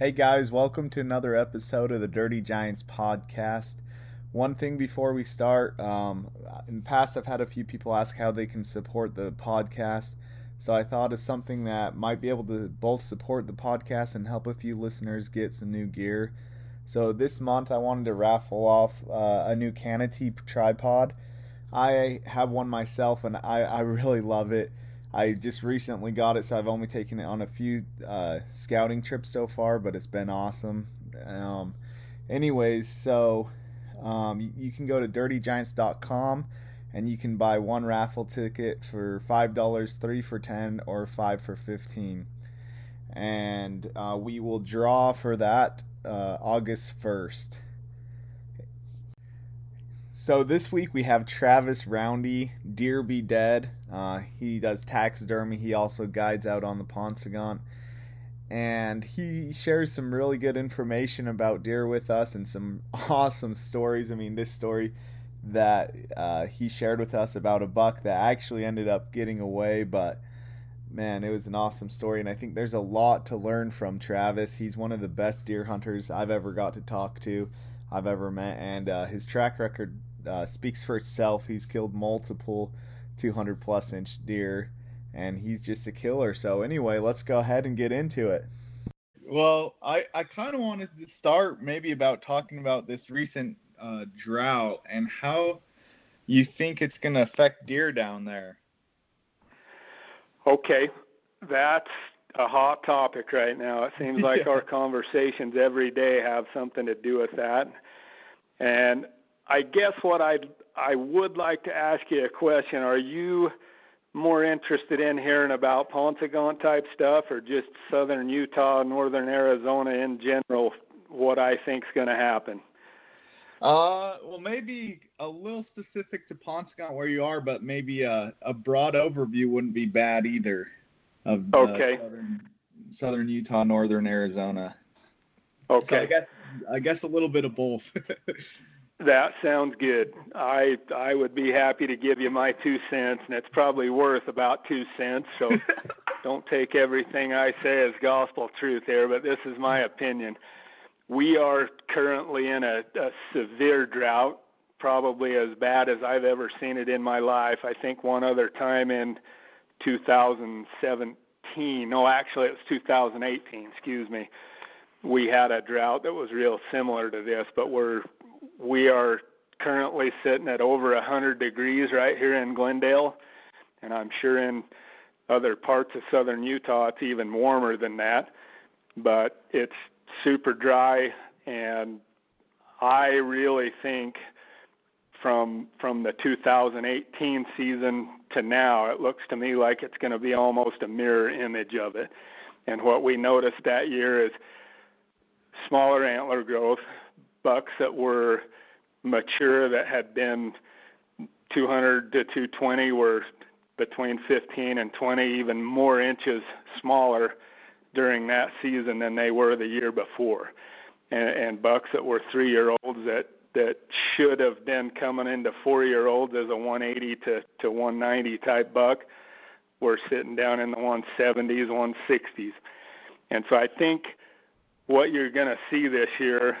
Hey guys, welcome to another episode of the Dirty Giants podcast. One thing before we start, um, in the past I've had a few people ask how they can support the podcast, so I thought of something that might be able to both support the podcast and help a few listeners get some new gear. So this month I wanted to raffle off uh, a new Canity tripod. I have one myself and I, I really love it. I just recently got it, so I've only taken it on a few uh, scouting trips so far, but it's been awesome. Um, anyways, so um, you, can go to dirtygiants.com and you can buy one raffle ticket for five dollars, three for ten, or five for fifteen. And uh, we will draw for that uh, August first. So this week we have Travis Roundy, Deer Be Dead. Uh, he does taxidermy. He also guides out on the Paunsaugunt. And he shares some really good information about deer with us and some awesome stories. I mean, this story that uh, he shared with us about a buck that actually ended up getting away, but man, it was an awesome story. And I think there's a lot to learn from Travis. He's one of the best deer hunters I've ever got to talk to. I've ever met, and uh, his track record uh, speaks for itself. He's killed multiple 200 plus inch deer, and he's just a killer. So anyway, let's go ahead and get into it. Well, I, I kind of wanted to start maybe about talking about this recent uh, drought and how you think it's going to affect deer down there. Okay, that's a hot topic right now. It seems like yeah. our conversations every day have something to do with that. And I guess what I I would like to ask you a question. Are you more interested in hearing about Paunsaugunt type stuff, or just southern Utah, northern Arizona in general? What I think's going to happen? Uh, well, maybe a little specific to Paunsaugunt where you are, but maybe a, a broad overview wouldn't be bad either. Of okay. Southern, southern Utah, northern Arizona. Okay. So I guess I guess a little bit of both. That sounds good. I I would be happy to give you my two cents, and it's probably worth about two cents. So don't take everything I say as gospel truth here, but this is my opinion. We are currently in a, a severe drought, probably as bad as I've ever seen it in my life. I think one other time in 2017. No, actually it was 2018. Excuse me. We had a drought that was real similar to this, but we're we are currently sitting at over 100 degrees right here in Glendale, and I'm sure in other parts of southern Utah it's even warmer than that. But it's super dry, and I really think from from the 2018 season to now, it looks to me like it's going to be almost a mirror image of it. And what we noticed that year is smaller antler growth, bucks that were mature that had been 200 to 220 were between 15 and 20, even more inches smaller during that season than they were the year before. And, and bucks that were three year olds that that should have been coming into four year olds as a 180 to, to 190 type buck were sitting down in the 170s, 160s. And so I think what you're going to see this year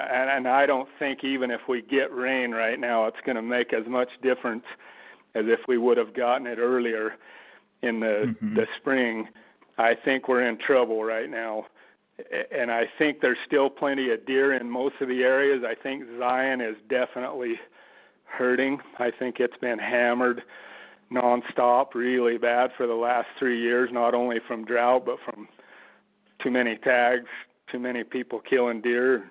and, and I don't think even if we get rain right now, it's going to make as much difference as if we would have gotten it earlier in the mm-hmm. the spring. I think we're in trouble right now, and I think there's still plenty of deer in most of the areas. I think Zion is definitely hurting. I think it's been hammered nonstop, really bad for the last three years, not only from drought but from too many tags, too many people killing deer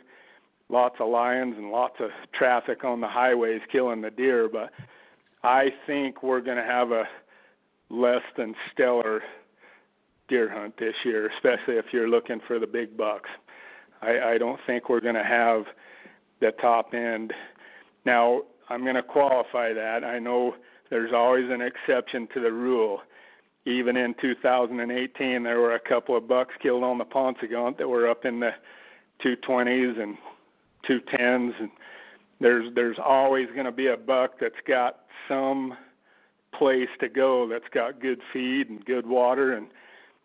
lots of lions and lots of traffic on the highways killing the deer, but I think we're going to have a less than stellar deer hunt this year, especially if you're looking for the big bucks. I, I don't think we're going to have the top end. Now, I'm going to qualify that. I know there's always an exception to the rule. Even in 2018, there were a couple of bucks killed on the Paunsaugunt that were up in the 220s and two tens, and there's there's always going to be a buck that's got some place to go that's got good feed and good water and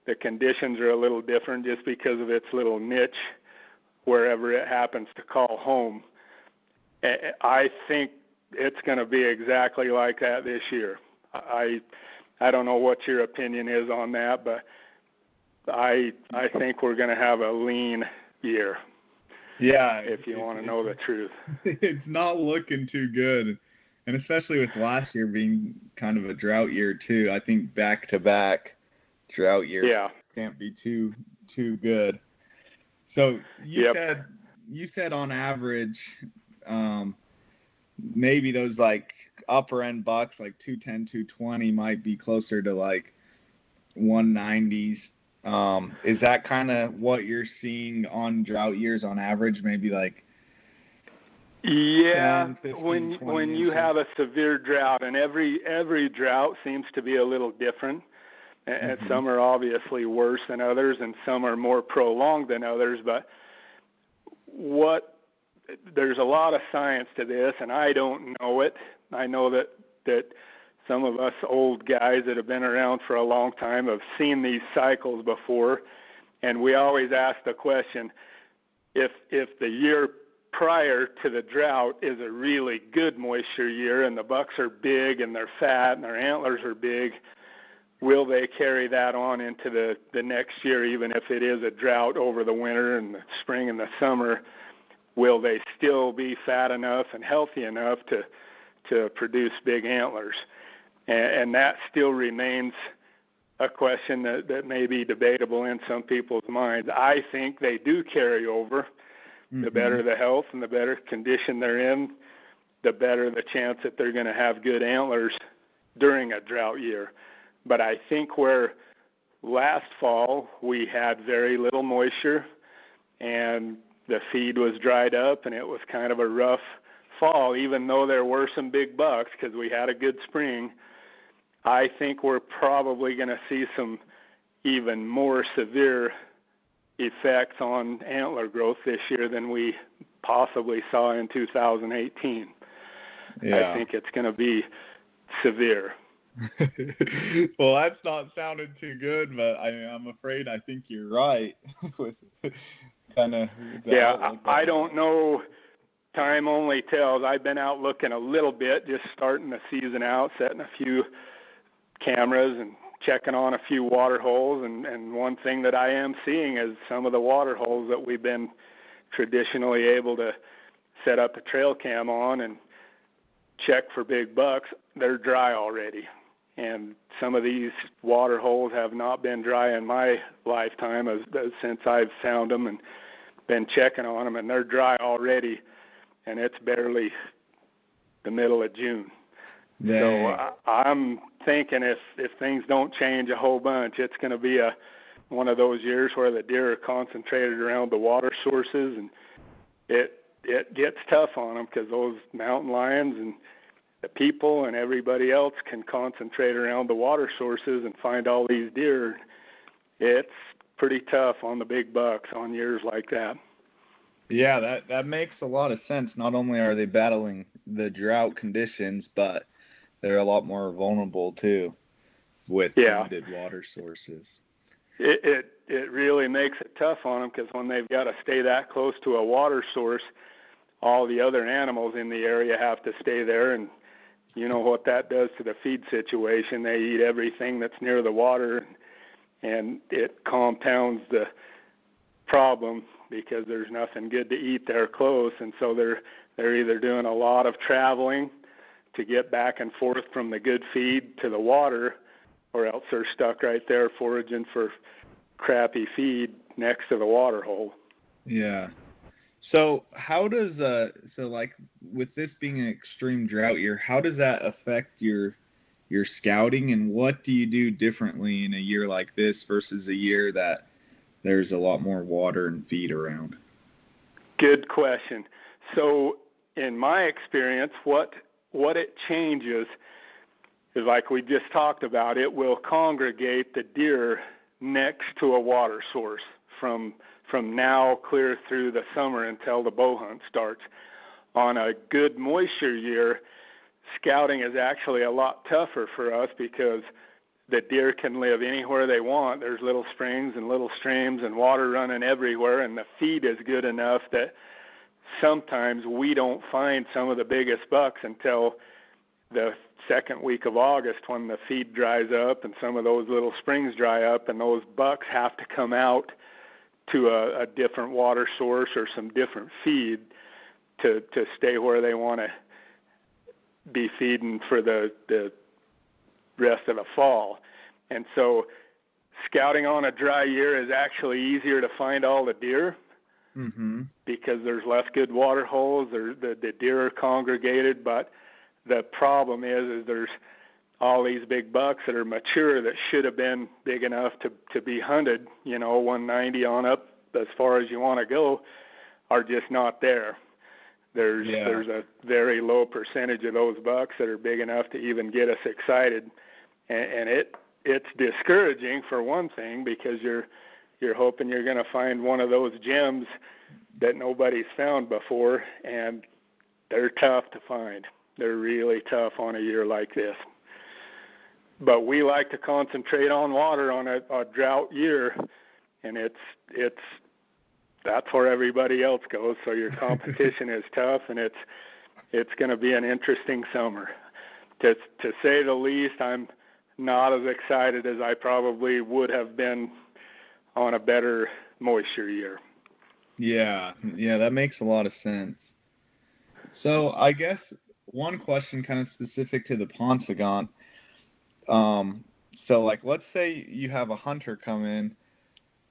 the conditions are a little different just because of its little niche wherever it happens to call home. I think it's going to be exactly like that this year. I I don't know what your opinion is on that, but I I think we're going to have a lean year. Yeah, if you want to know the truth. It's not looking too good. And especially with last year being kind of a drought year too. I think back to back drought year yeah. can't be too too good. So you yep. said you said on average um maybe those like upper end bucks like 210 220 might be closer to like 190s um is that kind of what you're seeing on drought years on average maybe like yeah 10, 15, when when you have a severe drought and every every drought seems to be a little different and mm-hmm. some are obviously worse than others and some are more prolonged than others but what there's a lot of science to this, and I don't know it. I know that that some of us old guys that have been around for a long time have seen these cycles before, and we always ask the question: if if the year prior to the drought is a really good moisture year and the bucks are big and they're fat and their antlers are big, will they carry that on into the the next year even if it is a drought over the winter and the spring and the summer? will they still be fat enough and healthy enough to to produce big antlers? And, and that still remains a question that, that may be debatable in some people's minds. I think they do carry over. Mm-hmm. The better the health and the better condition they're in, the better the chance that they're going to have good antlers during a drought year. But I think where last fall we had very little moisture and the feed was dried up and it was kind of a rough fall, even though there were some big bucks because we had a good spring. I think we're probably going to see some even more severe effects on antler growth this year than we possibly saw in 2018. Yeah. I think it's going to be severe. well, that's not sounding too good, but I, I'm afraid I think you're right kind of. Yeah, I, I don't know. Time only tells. I've been out looking a little bit, just starting the season out, setting a few cameras and checking on a few water holes. And, and one thing that I am seeing is some of the water holes that we've been traditionally able to set up a trail cam on and check for big bucks, they're dry already and some of these water holes have not been dry in my lifetime as, as since I've found them and been checking on them, and they're dry already, and it's barely the middle of June. Dang. So I, I'm thinking if if things don't change a whole bunch, it's going to be a one of those years where the deer are concentrated around the water sources, and it it gets tough on them because those mountain lions and the people and everybody else can concentrate around the water sources and find all these deer. It's pretty tough on the big bucks on years like that. Yeah, that that makes a lot of sense. Not only are they battling the drought conditions, but they're a lot more vulnerable too with yeah. limited water sources. It, it it really makes it tough on them because when they've got to stay that close to a water source, all the other animals in the area have to stay there and you know what that does to the feed situation. They eat everything that's near the water, and it compounds the problem because there's nothing good to eat there close, and so they're they're either doing a lot of traveling to get back and forth from the good feed to the water, or else they're stuck right there foraging for crappy feed next to the water hole. Yeah, so how does uh so like with this being an extreme drought year, how does that affect your your scouting and what do you do differently in a year like this versus a year that there's a lot more water and feed around? Good question. So in my experience, what what it changes is like we just talked about, it will congregate the deer next to a water source from from now clear through the summer until the bow hunt starts. On a good moisture year, scouting is actually a lot tougher for us because the deer can live anywhere they want. There's little springs and little streams and water running everywhere, and the feed is good enough that sometimes we don't find some of the biggest bucks until the second week of August when the feed dries up and some of those little springs dry up and those bucks have to come out to a, a different water source or some different feed to to stay where they want to be feeding for the the rest of the fall. And so scouting on a dry year is actually easier to find all the deer mm-hmm. because there's less good water holes. There, the, the deer are congregated, but the problem is, is there's all these big bucks that are mature that should have been big enough to to be hunted. You know, 190 on up as far as you want to go, are just not there. There's yeah. there's a very low percentage of those bucks that are big enough to even get us excited, and, and it it's discouraging for one thing because you're you're hoping you're going to find one of those gems that nobody's found before, and they're tough to find. They're really tough on a year like this. But we like to concentrate on water on a, a drought year, and it's it's that's where everybody else goes. So your competition is tough, and it's it's going to be an interesting summer. To to say the least, I'm not as excited as I probably would have been on a better moisture year. Yeah, yeah, that makes a lot of sense. So I guess one question kind of specific to the Paunsaugunt. Um, so like let's say you have a hunter come in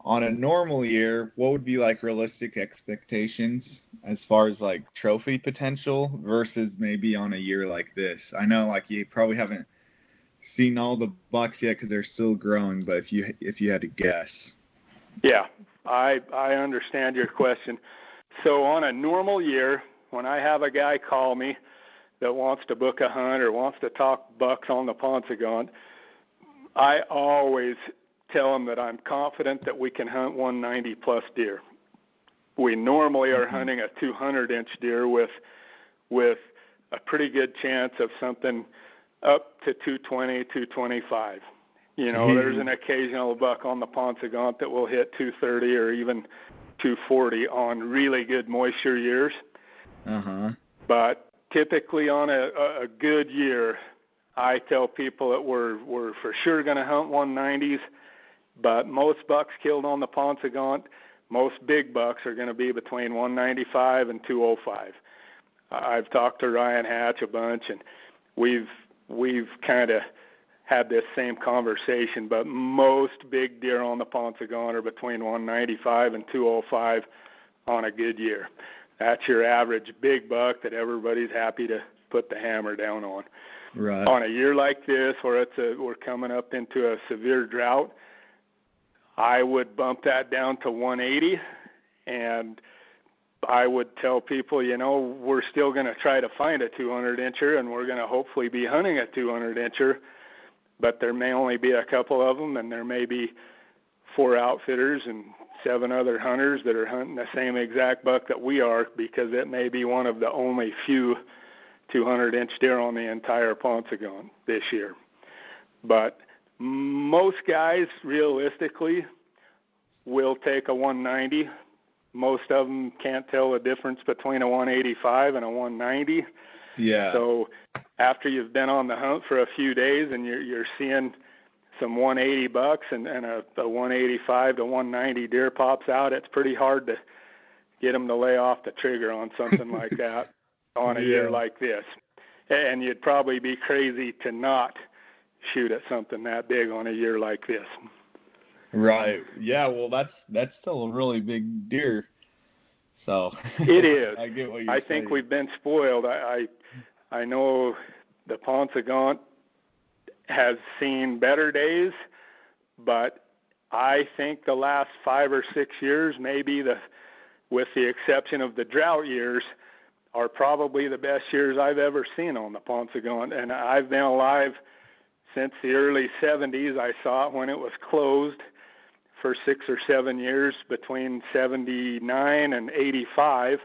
on a normal year, what would be like realistic expectations as far as like trophy potential versus maybe on a year like this? I know like you probably haven't seen all the bucks yet because they're still growing, but if you if you had to guess. Yeah, I I understand your question. So on a normal year, when I have a guy call me that wants to book a hunt or wants to talk bucks on the Paunsaugunt, I always tell them that I'm confident that we can hunt 190 plus deer. We normally are mm-hmm. hunting a 200 inch deer with with a pretty good chance of something up to 220, 225. You know, mm-hmm. there's an occasional buck on the Paunsaugunt that will hit 230 or even 240 on really good moisture years. Uh-huh. But typically on a, a good year, I tell people that we're we're for sure going to hunt 190s but most bucks killed on the Paunsaugunt, most big bucks are going to be between 195 and 205. I've talked to Ryan Hatch a bunch, and we've we've kind of had this same conversation. But most big deer on the Paunsaugunt are between 195 and 205 on a good year. That's your average big buck that everybody's happy to put the hammer down on. Right. On a year like this, where it's a we're coming up into a severe drought, I would bump that down to 180 and I would tell people, you know, we're still going to try to find a 200 incher and we're going to hopefully be hunting a 200 incher, but there may only be a couple of them and there may be four outfitters and seven other hunters that are hunting the same exact buck that we are because it may be one of the only few 200 inch deer on the entire Paunsaugunt this year. But most guys, realistically, will take a 190. Most of them can't tell the difference between a 185 and a 190. Yeah. So after you've been on the hunt for a few days and you're you're seeing some 180 bucks and, and a, a 185 to 190 deer pops out, it's pretty hard to get them to lay off the trigger on something like that on a yeah. year like this. And you'd probably be crazy to not shoot at something that big on a year like this. Right. Yeah. Well, that's that's still a really big deer. So it is. I get what you're I saying. think we've been spoiled. I I, I know the Paunsaugunt has seen better days, but I think the last five or six years, maybe the with the exception of the drought years, are probably the best years I've ever seen on the Paunsaugunt. And I've been alive since the early 70s. I saw it when it was closed for six or seven years between 79 and 85.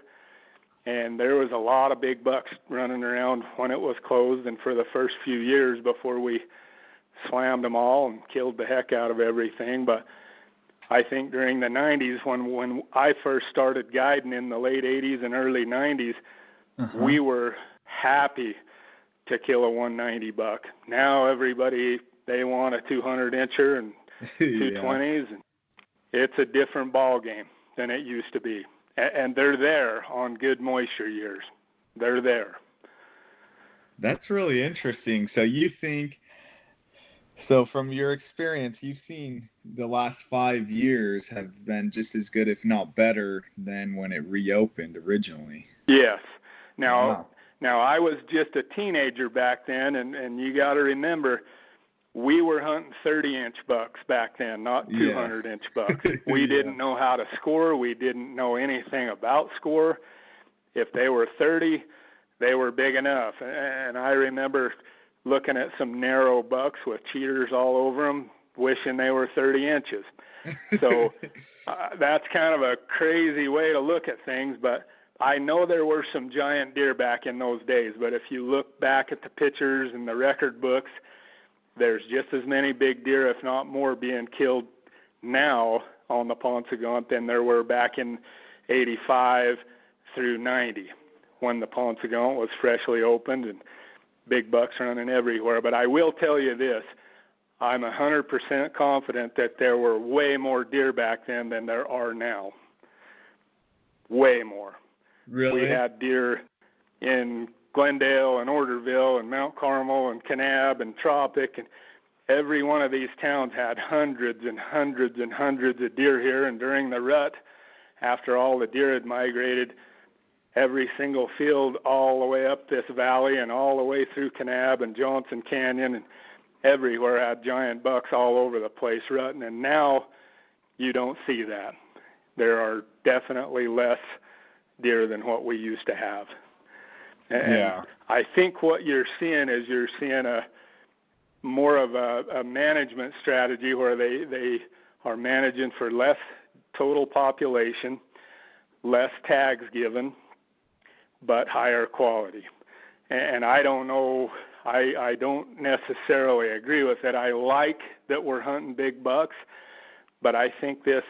And there was a lot of big bucks running around when it was closed and for the first few years before we slammed them all and killed the heck out of everything. But I think during the 90s, when when I first started guiding in the late 80s and early 90s, uh-huh. we were happy to kill a 190 buck. Now everybody they want a 200 incher and 220s, yeah. and it's a different ball game than it used to be. And they're there on good moisture years. They're there. That's really interesting. So you think so from your experience, you've seen the last five years have been just as good, if not better, than when it reopened originally. Yes. Now, wow. now I was just a teenager back then, and and you got to remember, we were hunting 30 inch bucks back then, not 200 yeah. inch bucks. We yeah. didn't know how to score. We didn't know anything about score. If they were 30, they were big enough. And I remember looking at some narrow bucks with cheaters all over them, wishing they were 30 inches. So uh, that's kind of a crazy way to look at things, but I know there were some giant deer back in those days. But if you look back at the pictures and the record books, there's just as many big deer, if not more, being killed now on the Paunsaugunt than there were back in 85 through 90 when the Paunsaugunt was freshly opened and big bucks running everywhere. But I will tell you this I'm 100% confident that there were way more deer back then than there are now. Way more. Really? We had deer in Glendale and Orderville and Mount Carmel and Kanab and Tropic and every one of these towns had hundreds and hundreds and hundreds of deer here and during the rut after all the deer had migrated every single field all the way up this valley and all the way through Kanab and Johnson Canyon and everywhere had giant bucks all over the place rutting and now you don't see that. There are definitely less deer than what we used to have. And yeah. I think what you're seeing is you're seeing a more of a, a management strategy where they, they are managing for less total population, less tags given, but higher quality. And I don't know, I, I don't necessarily agree with it. I like that we're hunting big bucks, but I think this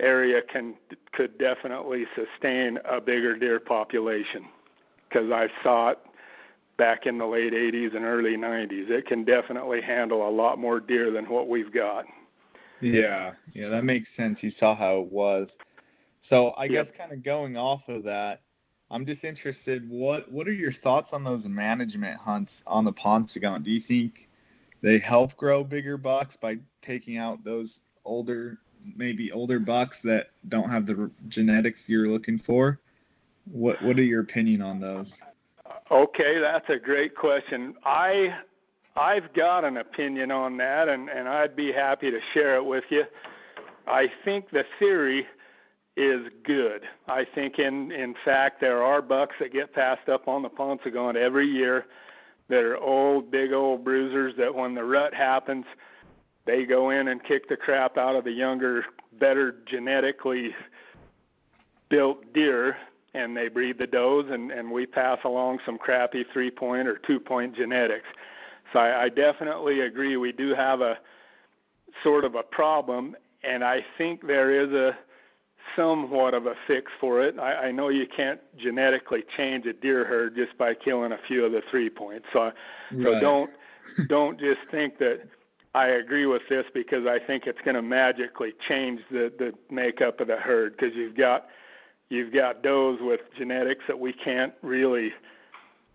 area can could definitely sustain a bigger deer population because I saw it back in the late 80s and early 90s. It can definitely handle a lot more deer than what we've got. Yeah, yeah, that makes sense. You saw how it was. So I yep. guess kind of going off of that, I'm just interested. What what are your thoughts on those management hunts on the Paunsaugunt? Do you think they help grow bigger bucks by taking out those older, maybe older bucks that don't have the genetics you're looking for? What what are your opinion on those? Okay, that's a great question. I I've got an opinion on that, and and I'd be happy to share it with you. I think the theory is good. I think in in fact there are bucks that get passed up on the Paunsaugunt every year that are old, big old bruisers that when the rut happens, they go in and kick the crap out of the younger, better genetically built deer and they breed the does and, and we pass along some crappy three point or two point genetics. So I, I definitely agree we do have a sort of a problem and I think there is a somewhat of a fix for it. I, I know you can't genetically change a deer herd just by killing a few of the three points. So, right. so don't don't just think that I agree with this because I think it's going to magically change the the makeup of the herd because you've got you've got does with genetics that we can't really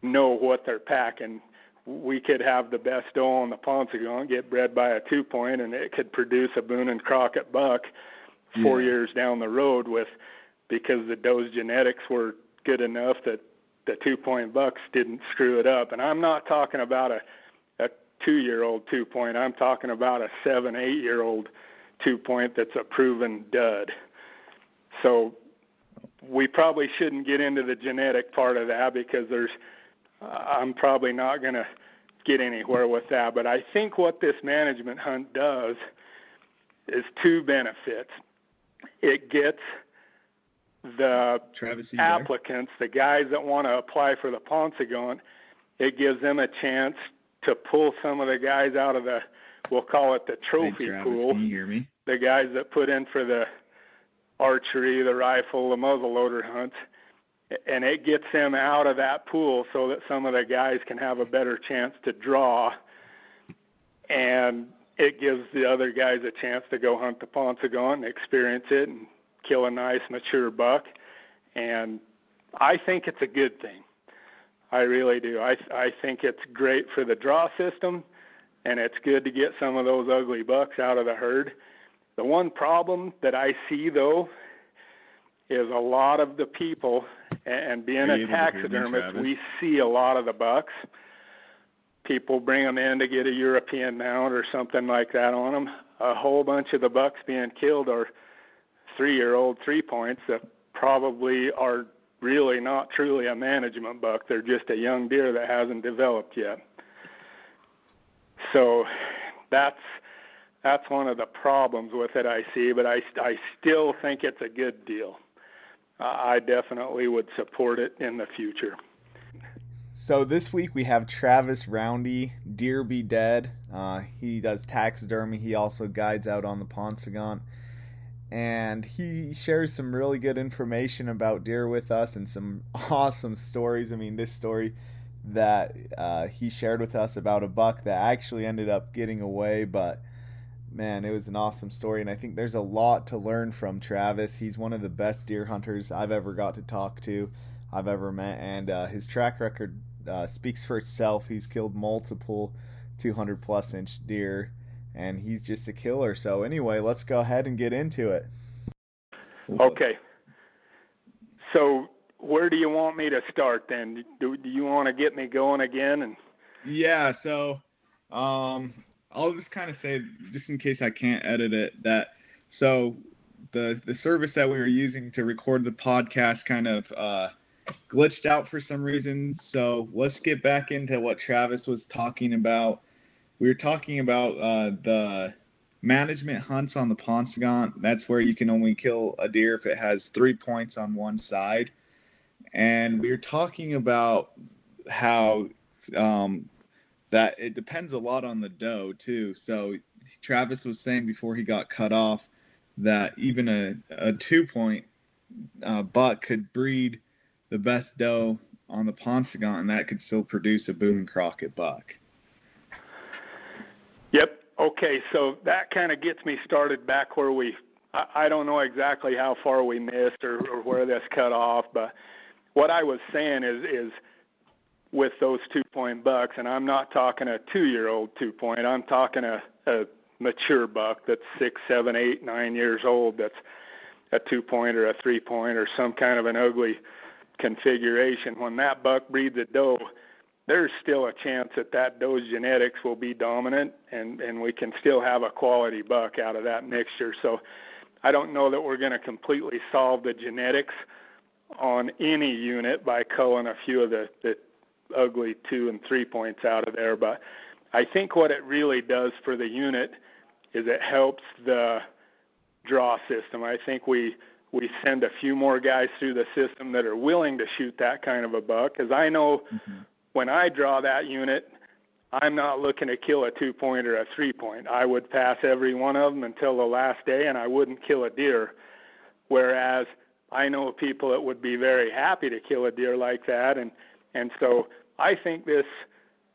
know what they're packing. We could have the best doe on the Paunsaugunt get bred by a two point, and it could produce a Boone and Crockett buck four yeah. years down the road with because the doe's genetics were good enough that the two point bucks didn't screw it up. And I'm not talking about a a two year old two point. I'm talking about a seven, eight year old two point that's a proven dud. So we probably shouldn't get into the genetic part of that because there's uh, I'm probably not going to get anywhere with that. But I think what this management hunt does is two benefits it gets the applicants, the guys that want to apply for the Paunsaugunt, it gives them a chance to pull some of the guys out of the we'll call it the trophy hey, Travis, pool. Can you hear me? The guys that put in for the archery, the rifle, the muzzleloader hunts, and it gets them out of that pool so that some of the guys can have a better chance to draw, and it gives the other guys a chance to go hunt the and experience it and kill a nice mature buck, and I think it's a good thing. I really do. I I think it's great for the draw system, and it's good to get some of those ugly bucks out of the herd. The one problem that I see though is a lot of the people, and being a taxidermist, me, we see a lot of the bucks. People bring them in to get a European mount or something like that on them. A whole bunch of the bucks being killed are three-year-old three points that probably are really not truly a management buck. They're just a young deer that hasn't developed yet. So that's that's one of the problems with it I see, but I I still think it's a good deal. Uh, I definitely would support it in the future. So this week we have Travis Roundy, Deer Be Dead. Uh, he does taxidermy. He also guides out on the Paunsaugunt and he shares some really good information about deer with us and some awesome stories. I mean, this story that uh, he shared with us about a buck that actually ended up getting away, but man, it was an awesome story, and I think there's a lot to learn from Travis. He's one of the best deer hunters I've ever got to talk to, I've ever met, and uh, his track record uh, speaks for itself. He's killed multiple 200 plus inch deer and he's just a killer. So anyway, let's go ahead and get into it. Okay. So where do you want me to start then? Do, do you want to get me going again? And yeah, so um, I'll just kind of say, just in case I can't edit it, that so the the service that we were using to record the podcast kind of uh, glitched out for some reason. So let's get back into what Travis was talking about we were talking about uh, the management hunts on the Paunsaugunt. That's where you can only kill a deer if it has three points on one side. And we were talking about how um, that it depends a lot on the doe too. So Travis was saying before he got cut off that even a, a two point uh, buck could breed the best doe on the Paunsaugunt, and that could still produce a Boone Crockett buck. Yep. Okay, so that kind of gets me started back where we. I, I don't know exactly how far we missed or, or where this cut off, but what I was saying is is with those two point bucks, and I'm not talking a two year old two point. I'm talking a, a mature buck that's six, seven, eight, nine years old. That's a two point or a three point or some kind of an ugly configuration. When that buck breeds a doe there's still a chance that that doe's genetics will be dominant and and we can still have a quality buck out of that mixture so i don't know that we're going to completely solve the genetics on any unit by culling a few of the the ugly two and three points out of there but i think what it really does for the unit is it helps the draw system i think we we send a few more guys through the system that are willing to shoot that kind of a buck because i know mm-hmm when I draw that unit, I'm not looking to kill a two point or a three point. I would pass every one of them until the last day, and I wouldn't kill a deer. Whereas I know people that would be very happy to kill a deer like that, and and so I think this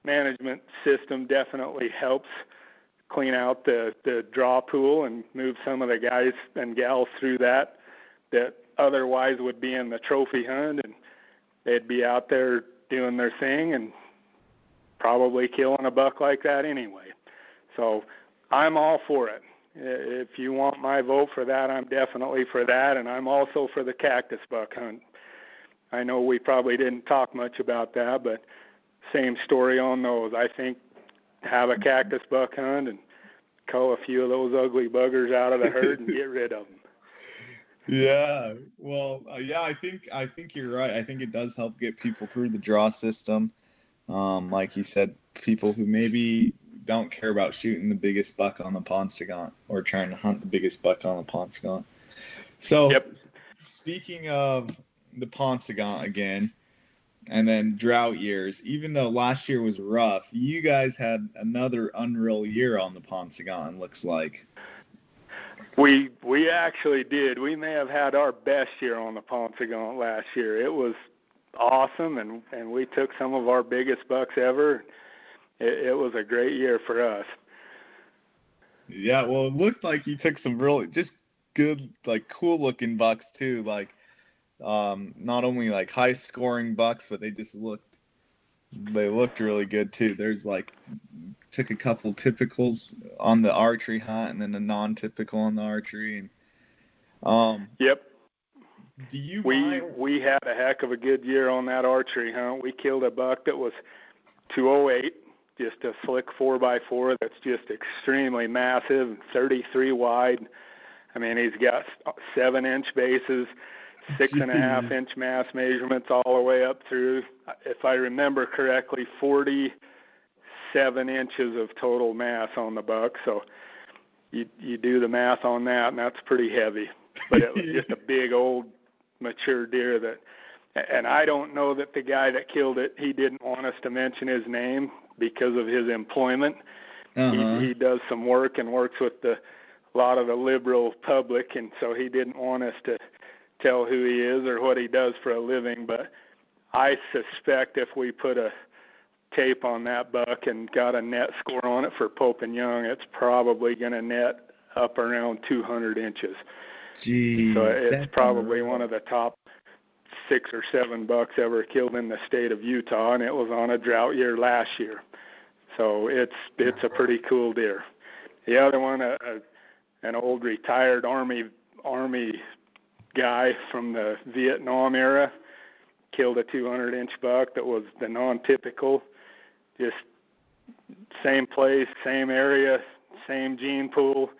management system definitely helps clean out the the draw pool and move some of the guys and gals through that that otherwise would be in the trophy hunt and they'd be out there doing their thing and probably killing a buck like that anyway. So I'm all for it. If you want my vote for that, I'm definitely for that, and I'm also for the cactus buck hunt. I know we probably didn't talk much about that, but same story on those. I think have a cactus buck hunt and cull a few of those ugly buggers out of the herd and get rid of them. Yeah, well, uh, yeah, I think I think you're right. I think it does help get people through the draw system. Um, like you said, people who maybe don't care about shooting the biggest buck on the Paunsaugunt or trying to hunt the biggest buck on the So, yep. speaking of the Paunsaugunt again, and then drought years. Even though last year was rough, you guys had another unreal year on the Paunsaugunt. Looks like. We we actually did. We may have had our best year on the Paunsaugunt last year. It was awesome, and and we took some of our biggest bucks ever. It, it was a great year for us. Yeah, well, it looked like you took some really just good, like cool looking bucks too. Like um, not only like high scoring bucks, but they just looked they looked really good too. There's like took a couple typicals on the archery hunt and then a non typical on the archery and um Yep. Do you we mind? we had a heck of a good year on that archery hunt. We killed a buck that was 208, just a slick four by four that's just extremely massive, 33 wide. I mean, he's got seven inch bases, six and a half inch mass measurements all the way up through, if I remember correctly, 47 inches of total mass on the buck. So you you do the math on that, and that's pretty heavy. But it was just a big old mature deer that. And I don't know that the guy that killed it, he didn't want us to mention his name because of his employment. Uh-huh. He, he does some work and works with the a lot of the liberal public, and so he didn't want us to tell who he is or what he does for a living. But I suspect if we put a tape on that buck and got a net score on it for Pope and Young, it's probably going to net up around 200 inches. Jeez, So it's probably unreal. one of the top six or seven bucks ever killed in the state of Utah, and it was on a drought year last year. So it's it's a pretty cool deer. The other one, a, a an old retired army army guy from the Vietnam era, killed a 200 inch buck that was the non-typical, just same place, same area, same gene pool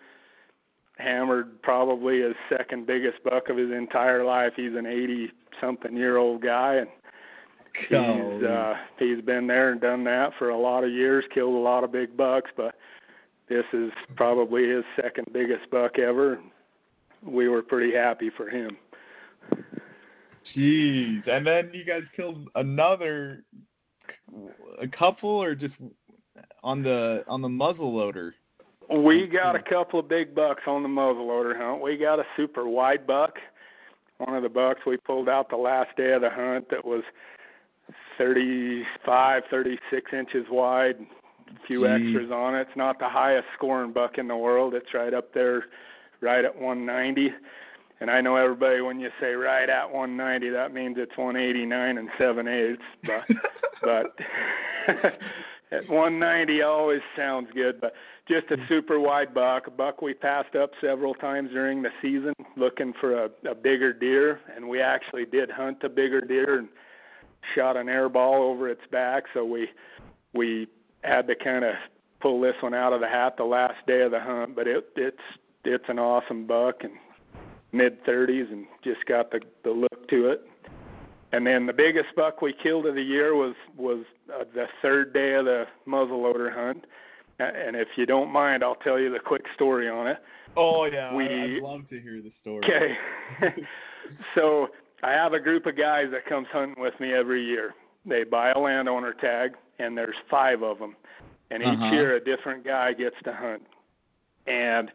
hammered probably his second biggest buck of his entire life. He's an 80 something year old guy and he's uh he's been there and done that for a lot of years, killed a lot of big bucks, but this is probably his second biggest buck ever. We were pretty happy for him. Jeez, and then you guys killed another, a couple, or just on the on the muzzle loader. We got a couple of big bucks on the muzzleloader hunt. We got a super wide buck. One of the bucks we pulled out the last day of the hunt that was 35, 36 inches wide. A few Gee. extras on it. It's not the highest scoring buck in the world. It's right up there, right at 190. And I know everybody when you say right at 190, that means it's 189 and seven eighths. But but at 190 always sounds good. But just a super wide buck, a buck we passed up several times during the season looking for a, a bigger deer, and we actually did hunt a bigger deer and shot an air ball over its back. So we we had to kind of pull this one out of the hat the last day of the hunt. But it it's it's an awesome buck and mid 30s and just got the the look to it. And then the biggest buck we killed of the year was was uh, the third day of the muzzleloader hunt. And if you don't mind, I'll tell you the quick story on it. Oh yeah, We- I'd love to hear the story. Okay. so I have a group of guys that comes hunting with me every year. They buy a landowner tag, and there's five of them, and each Uh-huh. year a different guy gets to hunt. And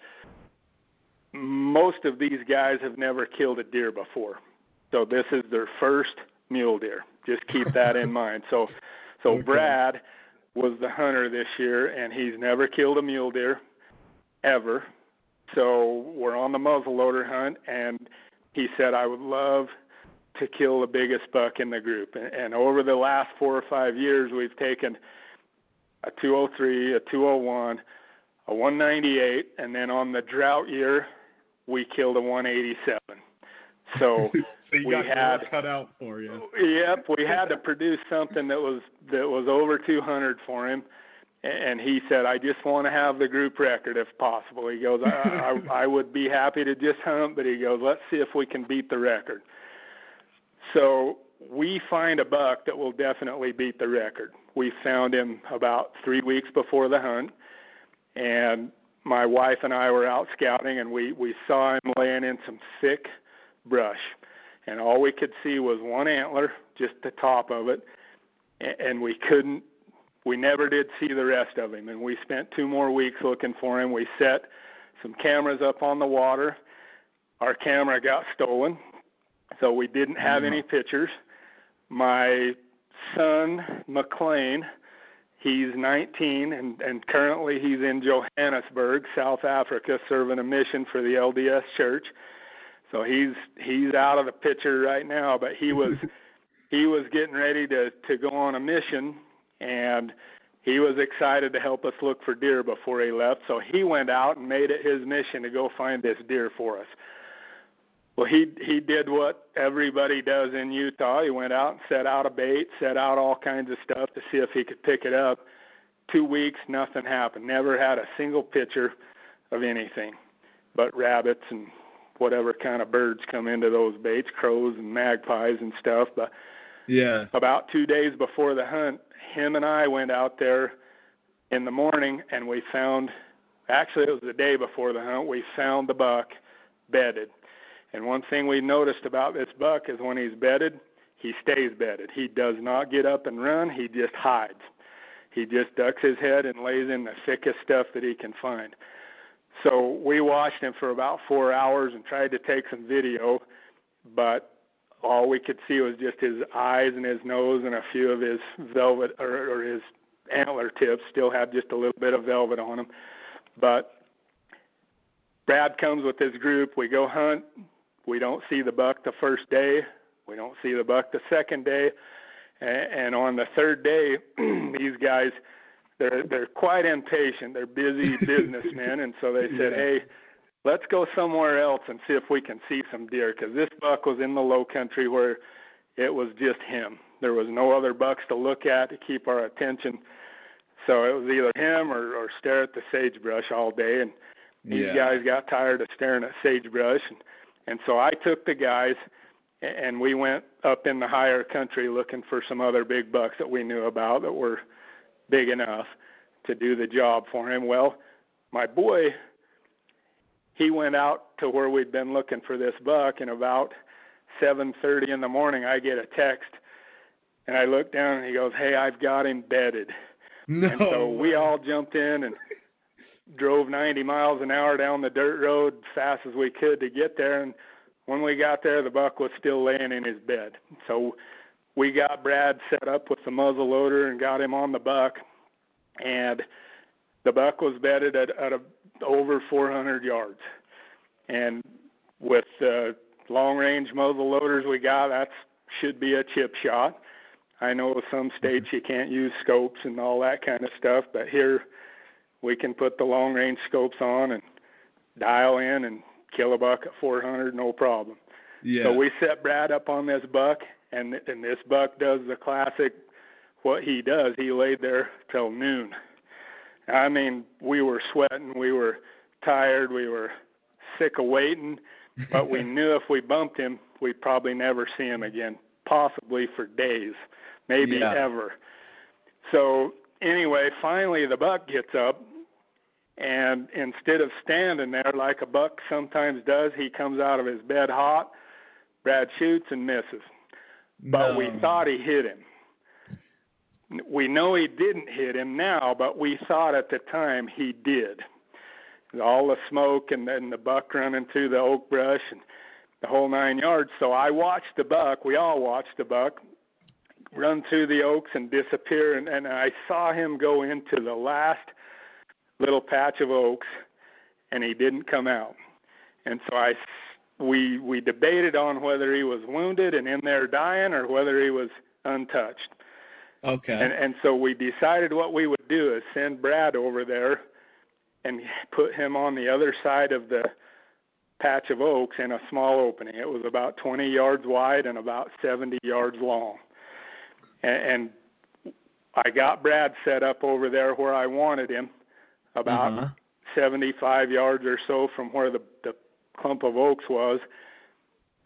most of these guys have never killed a deer before, so this is their first mule deer. Just keep that in mind. So, so Okay. Brad was the hunter this year, and he's never killed a mule deer ever. So we're on the muzzleloader hunt, and he said, I would love to kill the biggest buck in the group. And, and over the last four or five years, we've taken a 203, a 201, a 198, and then on the drought year, we killed a 187. So so we had- cut out for you. Yep, we had to produce something that was that was over 200 for him, and he said, "I just want to have the group record if possible." He goes, I, I, "I would be happy to just hunt, but he goes, let's see if we can beat the record." So we find a buck that will definitely beat the record. We found him about three weeks before the hunt, and my wife and I were out scouting, and we we saw him laying in some thick brush and all we could see was one antler, just the top of it, and we couldn't. We never did see the rest of him, and we spent two more weeks looking for him. We set some cameras up on the water. Our camera got stolen, so we didn't have mm-hmm. any pictures. My son McLean He's 19 and, and currently he's in Johannesburg, South Africa, serving a mission for the LDS Church. So he's he's out of the picture right now, but he was he was getting ready to to go on a mission and he was excited to help us look for deer before he left. So he went out and made it his mission to go find this deer for us. Well, he he did what everybody does in Utah. He went out and set out a bait, set out all kinds of stuff to see if he could pick it up. Two weeks, nothing happened. Never had a single picture of anything, but rabbits and whatever kind of birds come into those baits, crows and magpies and stuff. But yeah, about two days before the hunt, him and I went out there in the morning and we found. Actually, it was the day before the hunt. We found the buck bedded and one thing we noticed about this buck is when he's bedded, he stays bedded. He does not get up and run, he just hides. He just ducks his head and lays in the thickest stuff that he can find. So we watched him for about four hours and tried to take some video, but all we could see was just his eyes and his nose and a few of his velvet or, or his antler tips still had just a little bit of velvet on them. But Brad comes with his group. We go hunt. We don't see the buck the first day. We don't see the buck the second day. And on the third day, these guys, they're they're quite impatient. They're busy businessmen, and so they said, yeah. "Hey, let's go somewhere else and see if we can see some deer." Because this buck was in the low country where it was just him. There was no other bucks to look at to keep our attention. So it was either him or, or stare at the sagebrush all day. And these yeah. guys got tired of staring at sagebrush. And and so I took the guys and we went up in the higher country looking for some other big bucks that we knew about that were big enough to do the job for him. Well, my boy, he went out to where we'd been looking for this buck, and about 7:30 in the morning, I get a text, and I look down, and he goes, "Hey, I've got him bedded." No. And so we all jumped in and drove 90 miles an hour down the dirt road fast as we could to get there. And when we got there, the buck was still laying in his bed. So we got Brad set up with the muzzle loader and got him on the buck. And the buck was bedded at, at a, over 400 yards. And with the long range muzzle loaders we got, that should be a chip shot. I know some states mm-hmm. you can't use scopes and all that kind of stuff, but here we can put the long range scopes on and dial in and kill a buck at 400 no problem. Yeah. So we set Brad up on this buck and and this buck does the classic what he does. He laid there till noon. I mean, we were sweating, we were tired, we were sick of waiting, but we knew if we bumped him, we'd probably never see him again, possibly for days, maybe yeah. ever. So anyway, finally the buck gets up, and instead of standing there like a buck sometimes does, he comes out of his bed hot. Brad shoots and misses. But no. we thought he hit him. We know he didn't hit him now, but we thought at the time he did. All the smoke and then the buck running through the oak brush and the whole nine yards. So I watched the buck. We all watched the buck run through the oaks and disappear. And, and I saw him go into the last little patch of oaks, and he didn't come out. And so I, we we debated on whether he was wounded and in there dying, or whether he was untouched. Okay. And and so we decided what we would do is send Brad over there and put him on the other side of the patch of oaks in a small opening. It was about 20 yards wide and about 70 yards long and, and I got Brad set up over there where I wanted him, about uh-huh. 75 yards or so from where the, the clump of oaks was,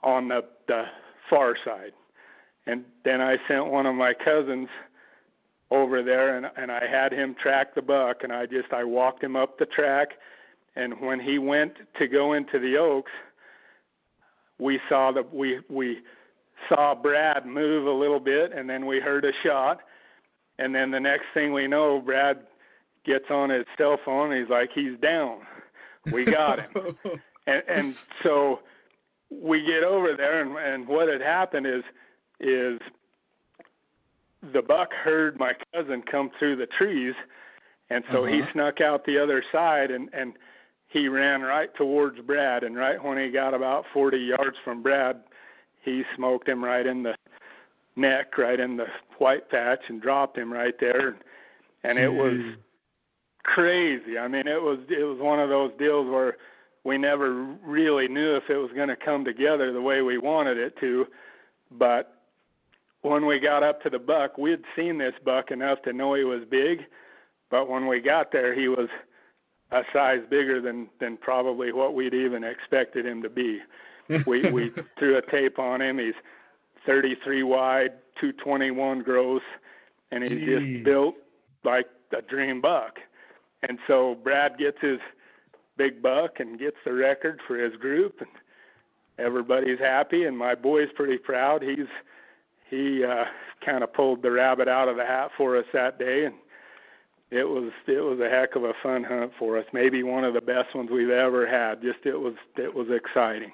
on the, the far side. And then I sent one of my cousins over there, and and I had him track the buck, and I just I walked him up the track, and when he went to go into the oaks, we saw the we we saw Brad move a little bit, and then we heard a shot, and then the next thing we know, Brad gets on his cell phone. And he's like, he's down. We got him. and, and so we get over there, and, and what had happened is is the buck heard my cousin come through the trees, and so uh-huh. he snuck out the other side, and and he ran right towards Brad, and right when he got about 40 yards from Brad, he smoked him right in the neck, right in the white patch, and dropped him right there, and it was crazy. I mean, it was it was one of those deals where we never really knew if it was going to come together the way we wanted it to, but when we got up to the buck, we had seen this buck enough to know he was big, but when we got there, he was a size bigger than than probably what we'd even expected him to be. we we threw a tape on him. He's 33 wide, 221 gross, and he's Jeez. just built like a dream buck. And so Brad gets his big buck and gets the record for his group, and everybody's happy. And my boy's pretty proud. He's he uh, kind of pulled the rabbit out of the hat for us that day, and it was it was a heck of a fun hunt for us. Maybe one of the best ones we've ever had. Just it was it was exciting.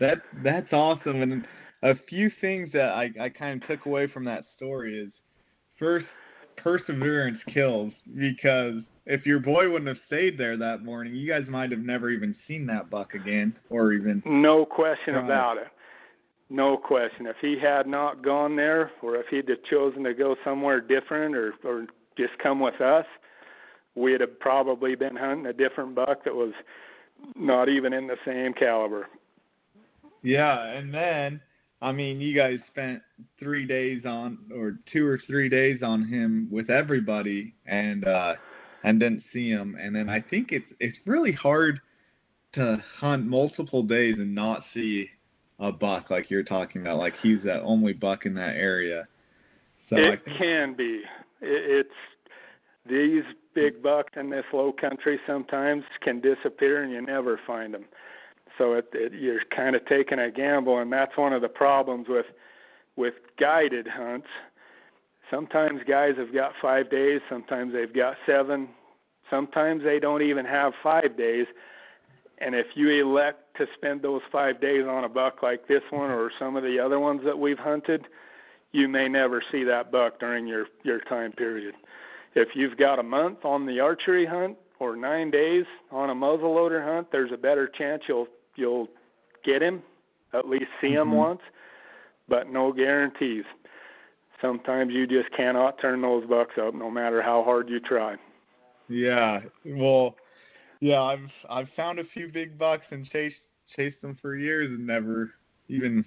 That that's awesome, and a few things that I I kind of took away from that story is first perseverance kills because if your boy wouldn't have stayed there that morning, you guys might have never even seen that buck again, or even no question tried. about it. No question. If he had not gone there, or if he'd have chosen to go somewhere different, or or just come with us, we'd have probably been hunting a different buck that was not even in the same caliber. Yeah, and then I mean, you guys spent three days on, or two or three days on him with everybody, and uh, and didn't see him. And then I think it's it's really hard to hunt multiple days and not see a buck like you're talking about. Like he's that only buck in that area. So it think, can be. It's these big bucks in this low country sometimes can disappear and you never find them. So it, it, you're kind of taking a gamble, and that's one of the problems with with guided hunts. Sometimes guys have got five days, sometimes they've got seven, sometimes they don't even have five days and if you elect to spend those five days on a buck like this one or some of the other ones that we've hunted, you may never see that buck during your your time period. If you've got a month on the archery hunt or nine days on a muzzleloader hunt, there's a better chance you'll you'll get him, at least see him mm-hmm. once, but no guarantees. Sometimes you just cannot turn those bucks up, no matter how hard you try. Yeah, well, yeah, I've I've found a few big bucks and chased chased them for years and never even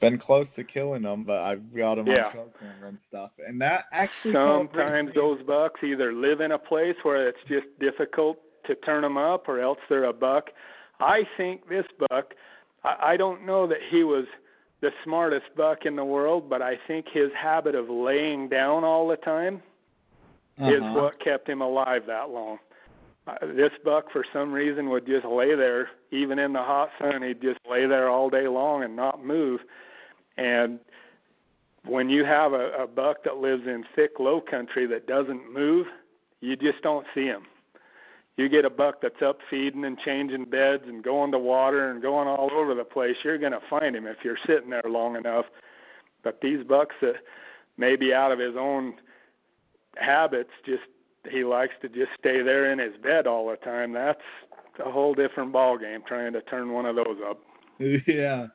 been close to killing them, but I've got them yeah. on trail camera and stuff. And that actually sometimes those bucks either live in a place where it's just difficult to turn them up, or else they're a buck. I think this buck. I, I don't know that he was the smartest buck in the world, but I think his habit of laying down all the time uh-huh. is what kept him alive that long uh, this buck for some reason would just lay there even in the hot sun he'd just lay there all day long and not move and when you have a, a buck that lives in thick low country that doesn't move you just don't see him you get a buck that's up feeding and changing beds and going to water and going all over the place you're going to find him if you're sitting there long enough but these bucks that maybe out of his own habits just he likes to just stay there in his bed all the time. That's a whole different ball game trying to turn one of those up. Yeah.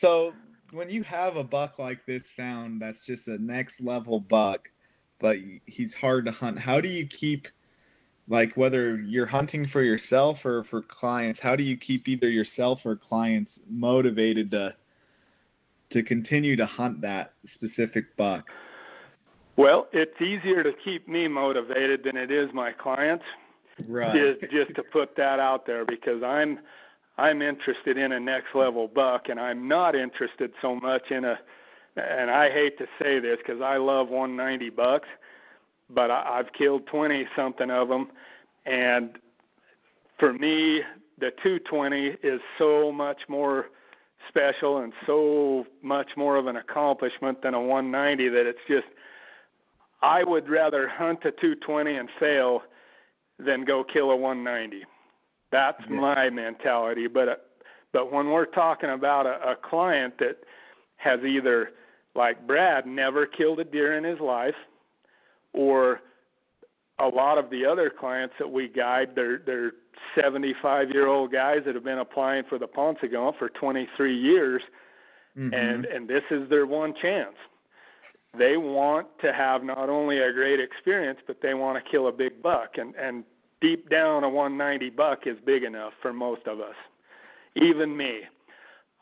So when you have a buck like this found that's just a next level buck, but he's hard to hunt, how do you keep like whether you're hunting for yourself or for clients, how do you keep either yourself or clients motivated to to continue to hunt that specific buck? Well, it's easier to keep me motivated than it is my clients. Right. Just, just to put that out there because I'm I'm interested in a next level buck and I'm not interested so much in a and I hate to say this because I love 190 bucks, but I, I've killed 20 something of them, and for me, the 220 is so much more special and so much more of an accomplishment than a 190 that it's just I would rather hunt a 220 and fail than go kill a 190. That's yeah. my mentality. But but when we're talking about a, a client that has either like Brad never killed a deer in his life, or a lot of the other clients that we guide, they're they're 75 year old guys that have been applying for the Paunsaugunt for 23 years, mm-hmm. and and this is their one chance. They want to have not only a great experience, but they want to kill a big buck, and and deep down a 190 buck is big enough for most of us, even me.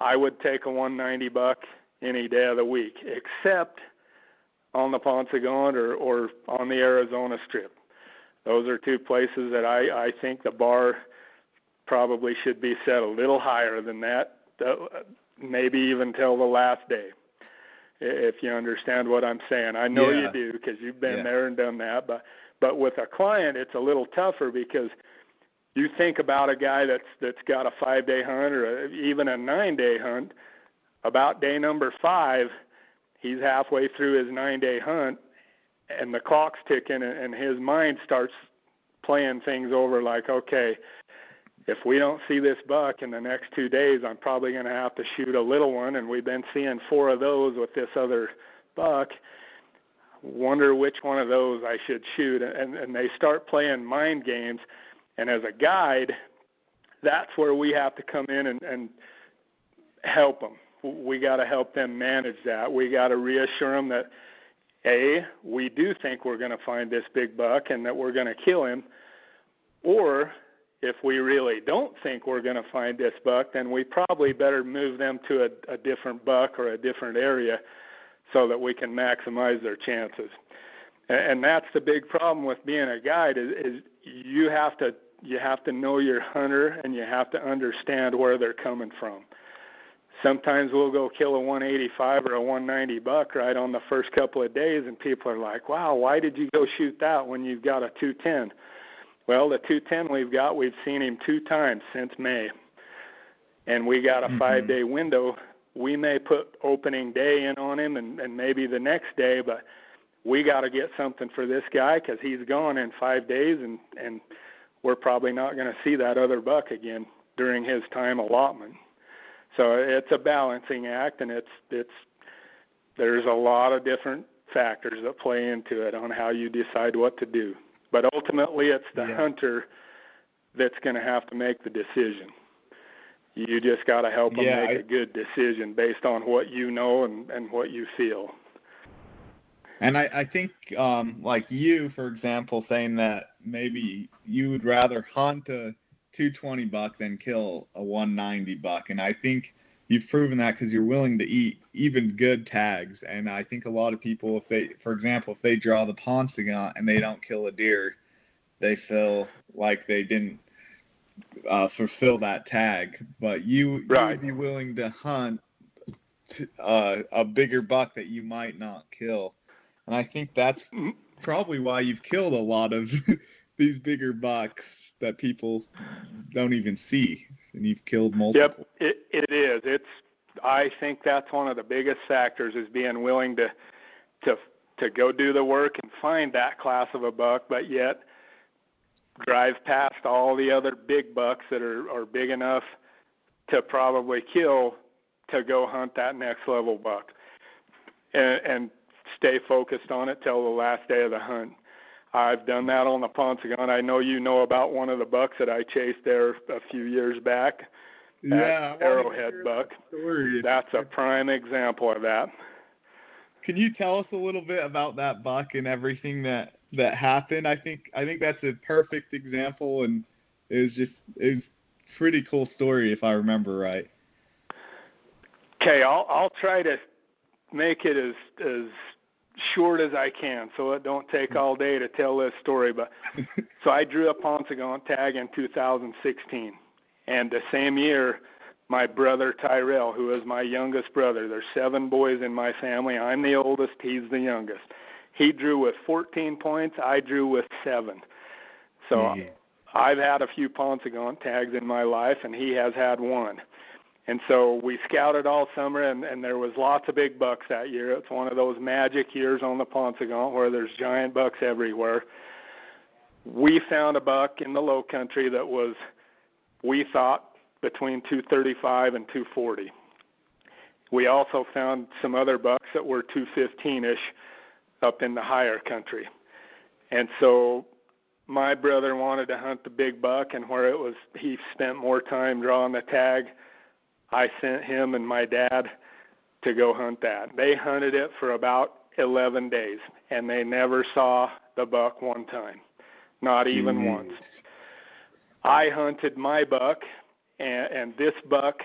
I would take a 190 buck any day of the week, except on the Paunsaugunt or, or on the Arizona Strip. Those are two places that I, I think the bar probably should be set a little higher than that, uh, maybe even till the last day. If you understand what I'm saying, I know yeah. you do because you've been yeah. there and done that. But but with a client, it's a little tougher because you think about a guy that's that's got a five day hunt or a, even a nine day hunt. About day number five, he's halfway through his nine day hunt and the clock's ticking and his mind starts playing things over like okay if we don't see this buck in the next two days i'm probably going to have to shoot a little one and we've been seeing four of those with this other buck. Wonder which one of those i should shoot and and they start playing mind games. And as a guide that's where we have to come in and and help them we got to help them manage that we got to reassure them that a, we do think we're going to find this big buck and that we're going to kill him, or if we really don't think we're going to find this buck, then we probably better move them to a, a different buck or a different area so that we can maximize their chances. And, and that's the big problem with being a guide is, is you have to you have to know your hunter and you have to understand where they're coming from sometimes we'll go kill a 185 or a 190 buck right on the first couple of days and people are like wow why did you go shoot that when you've got a 210 well the 210 we've got we've seen him two times since may. And we got a mm-hmm. five day window. We may put opening day in on him and, and maybe the next day but we got to get something for this guy because he's gone in five days and and we're probably not going to see that other buck again during his time allotment so it's a balancing act, and it's it's there's a lot of different factors that play into it on how you decide what to do. But ultimately, it's the yeah. hunter that's going to have to make the decision. You just got to help them yeah, make I, a good decision based on what you know and, and what you feel. And I, I think, um, like you, for example, saying that maybe you would rather hunt a 220 buck than kill a 190 buck. And I think you've proven that because you're willing to eat even good tags. And I think a lot of people, if they, for example, if they draw the Paunsaugunt and they don't kill a deer, they feel like they didn't uh, fulfill that tag. But you, right. you would be willing to hunt uh, a bigger buck that you might not kill. And I think that's mm-hmm. probably why you've killed a lot of these bigger bucks that people don't even see, and you've killed multiple. Yep, it, it is. It's. I think that's one of the biggest factors is being willing to to to go do the work and find that class of a buck, but yet drive past all the other big bucks that are are big enough to probably kill to go hunt that next level buck, and, and stay focused on it till the last day of the hunt. I've done that on the Paunsaugunt. I know you know about one of the bucks that I chased there a few years back. Yeah, arrowhead buck. That That's a prime example of that. Can you tell us a little bit about that buck and everything that that happened? I think I think that's a perfect example, and it was just it was a pretty cool story if I remember right. Okay, I'll I'll try to make it as as short as I can, so it don't take all day to tell this story. But so I drew a Paunsaugunt tag in 2016, and the same year, my brother Tyrell, who is my youngest brother, there's seven boys in my family. I'm the oldest. He's the youngest. He drew with 14 points. I drew with seven. So mm-hmm. I've had a few Paunsaugunt tags in my life, and he has had one. And so we scouted all summer, and, and there was lots of big bucks that year. It's one of those magic years on the Paunsaugunt where there's giant bucks everywhere. We found a buck in the low country that was, we thought, between 235 and 240. We also found some other bucks that were 215ish up in the higher country. And so my brother wanted to hunt the big buck and where it was he spent more time drawing the tag, I sent him and my dad to go hunt that. They hunted it for about 11 days and they never saw the buck one time. Not even mm-hmm. once. I hunted my buck and, and this buck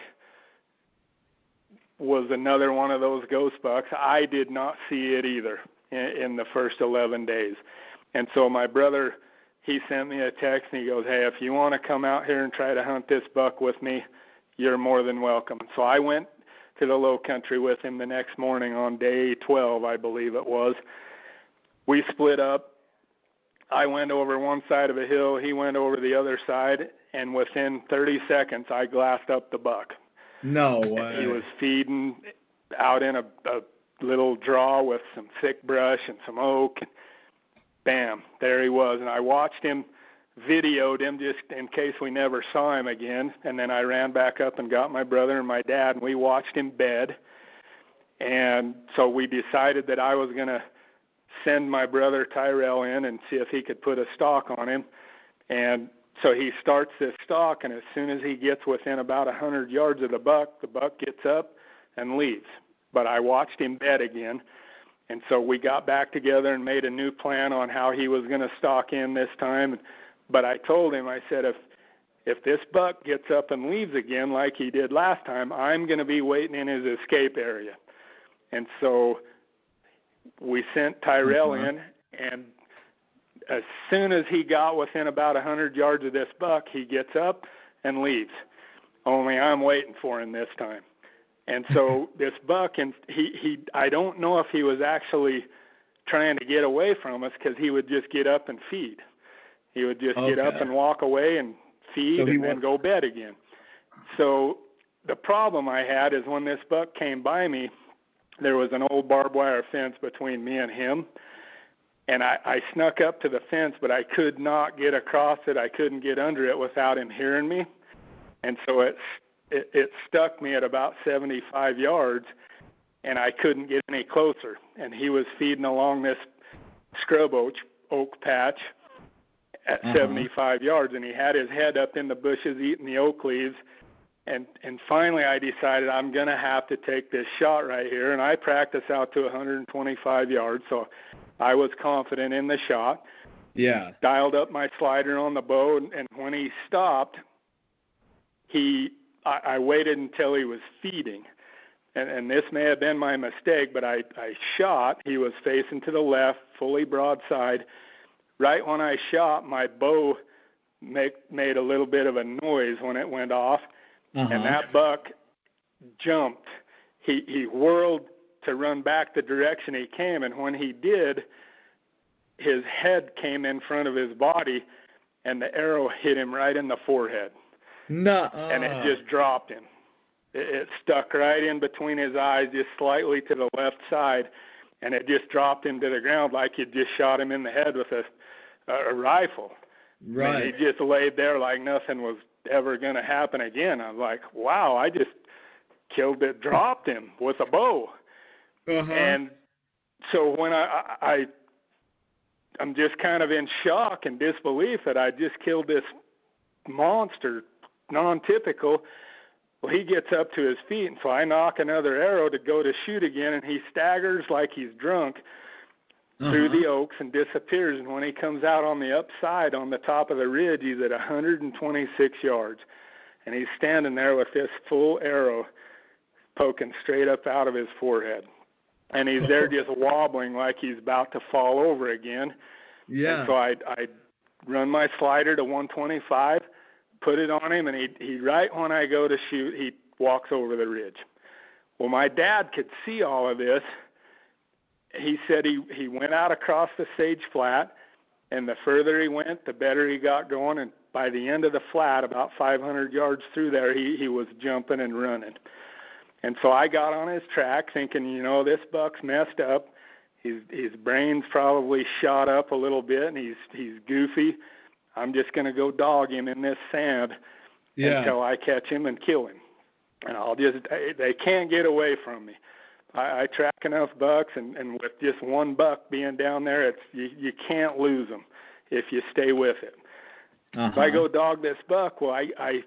was another one of those ghost bucks. I did not see it either in, in the first 11 days. And so my brother, he sent me a text and he goes, "Hey, if you want to come out here and try to hunt this buck with me, you're more than welcome." So I went to the low country with him the next morning on day 12, I believe it was. We split up. I went over one side of a hill, he went over the other side, and within 30 seconds I glassed up the buck. No way. He was feeding out in a, a little draw with some thick brush and some oak. And bam, there he was. And I watched him, videoed him just in case we never saw him again. And then I ran back up and got my brother and my dad, and we watched him bed. And so we decided that I was going to send my brother Tyrell in and see if he could put a stalk on him. And so he starts this stalk, and as soon as he gets within about a 100 yards of the buck, the buck gets up and leaves. But I watched him bed again, and so we got back together and made a new plan on how he was going to stalk in this time. But I told him, I said, if if this buck gets up and leaves again like he did last time, I'm going to be waiting in his escape area. And so we sent Tyrell mm-hmm. in, and as soon as he got within about a 100 yards of this buck, he gets up and leaves. Only I'm waiting for him this time. And so this buck, and he he, I don't know if he was actually trying to get away from us because he would just get up and feed. He would just okay. get up and walk away and feed so and then go bed again. So the problem I had is when this buck came by me, there was an old barbed wire fence between me and him and I, I snuck up to the fence, but I could not get across it. I couldn't get under it without him hearing me, and so it it, it stuck me at about 75 yards, and I couldn't get any closer. And he was feeding along this scrub oak oak patch at uh-huh. 75 yards, and he had his head up in the bushes eating the oak leaves. And and finally, I decided I'm going to have to take this shot right here, and I practice out to 125 yards. So I was confident in the shot. Yeah. Dialed up my slider on the bow, and, and when he stopped, he I, I waited until he was feeding, and, and this may have been my mistake, but I I shot. He was facing to the left, fully broadside. Right when I shot, my bow make, made a little bit of a noise when it went off, uh-huh. and that buck jumped. He he whirled to run back the direction he came, and when he did, his head came in front of his body, and the arrow hit him right in the forehead. No. And it just dropped him. It, it stuck right in between his eyes, just slightly to the left side, and it just dropped him to the ground like you'd just shot him in the head with a, a, a rifle. Right. And he just laid there like nothing was ever going to happen again. I was like, wow, I just killed it, dropped him with a bow. Uh-huh. And so when I, I I'm just kind of in shock and disbelief that I just killed this monster, non-typical. Well, he gets up to his feet, and so I knock another arrow to go to shoot again, and he staggers like he's drunk uh-huh. through the oaks and disappears. And when he comes out on the upside on the top of the ridge, he's at 126 yards, and he's standing there with this full arrow poking straight up out of his forehead and he's there just wobbling like he's about to fall over again. Yeah. And so I I run my slider to 125, put it on him, and he he right when I go to shoot, he walks over the ridge. Well, my dad could see all of this. He said he he went out across the sage flat, and the further he went, the better he got going, and by the end of the flat, about 500 yards through there, he he was jumping and running. And so I got on his track, thinking, you know, this buck's messed up. His his brain's probably shot up a little bit, and he's he's goofy. I'm just going to go dog him in this sand yeah. until I catch him and kill him. And I'll just they can't get away from me. I, I track enough bucks, and and with just one buck being down there, it's you you can't lose them if you stay with it. Uh-huh. If I go dog this buck, well, I I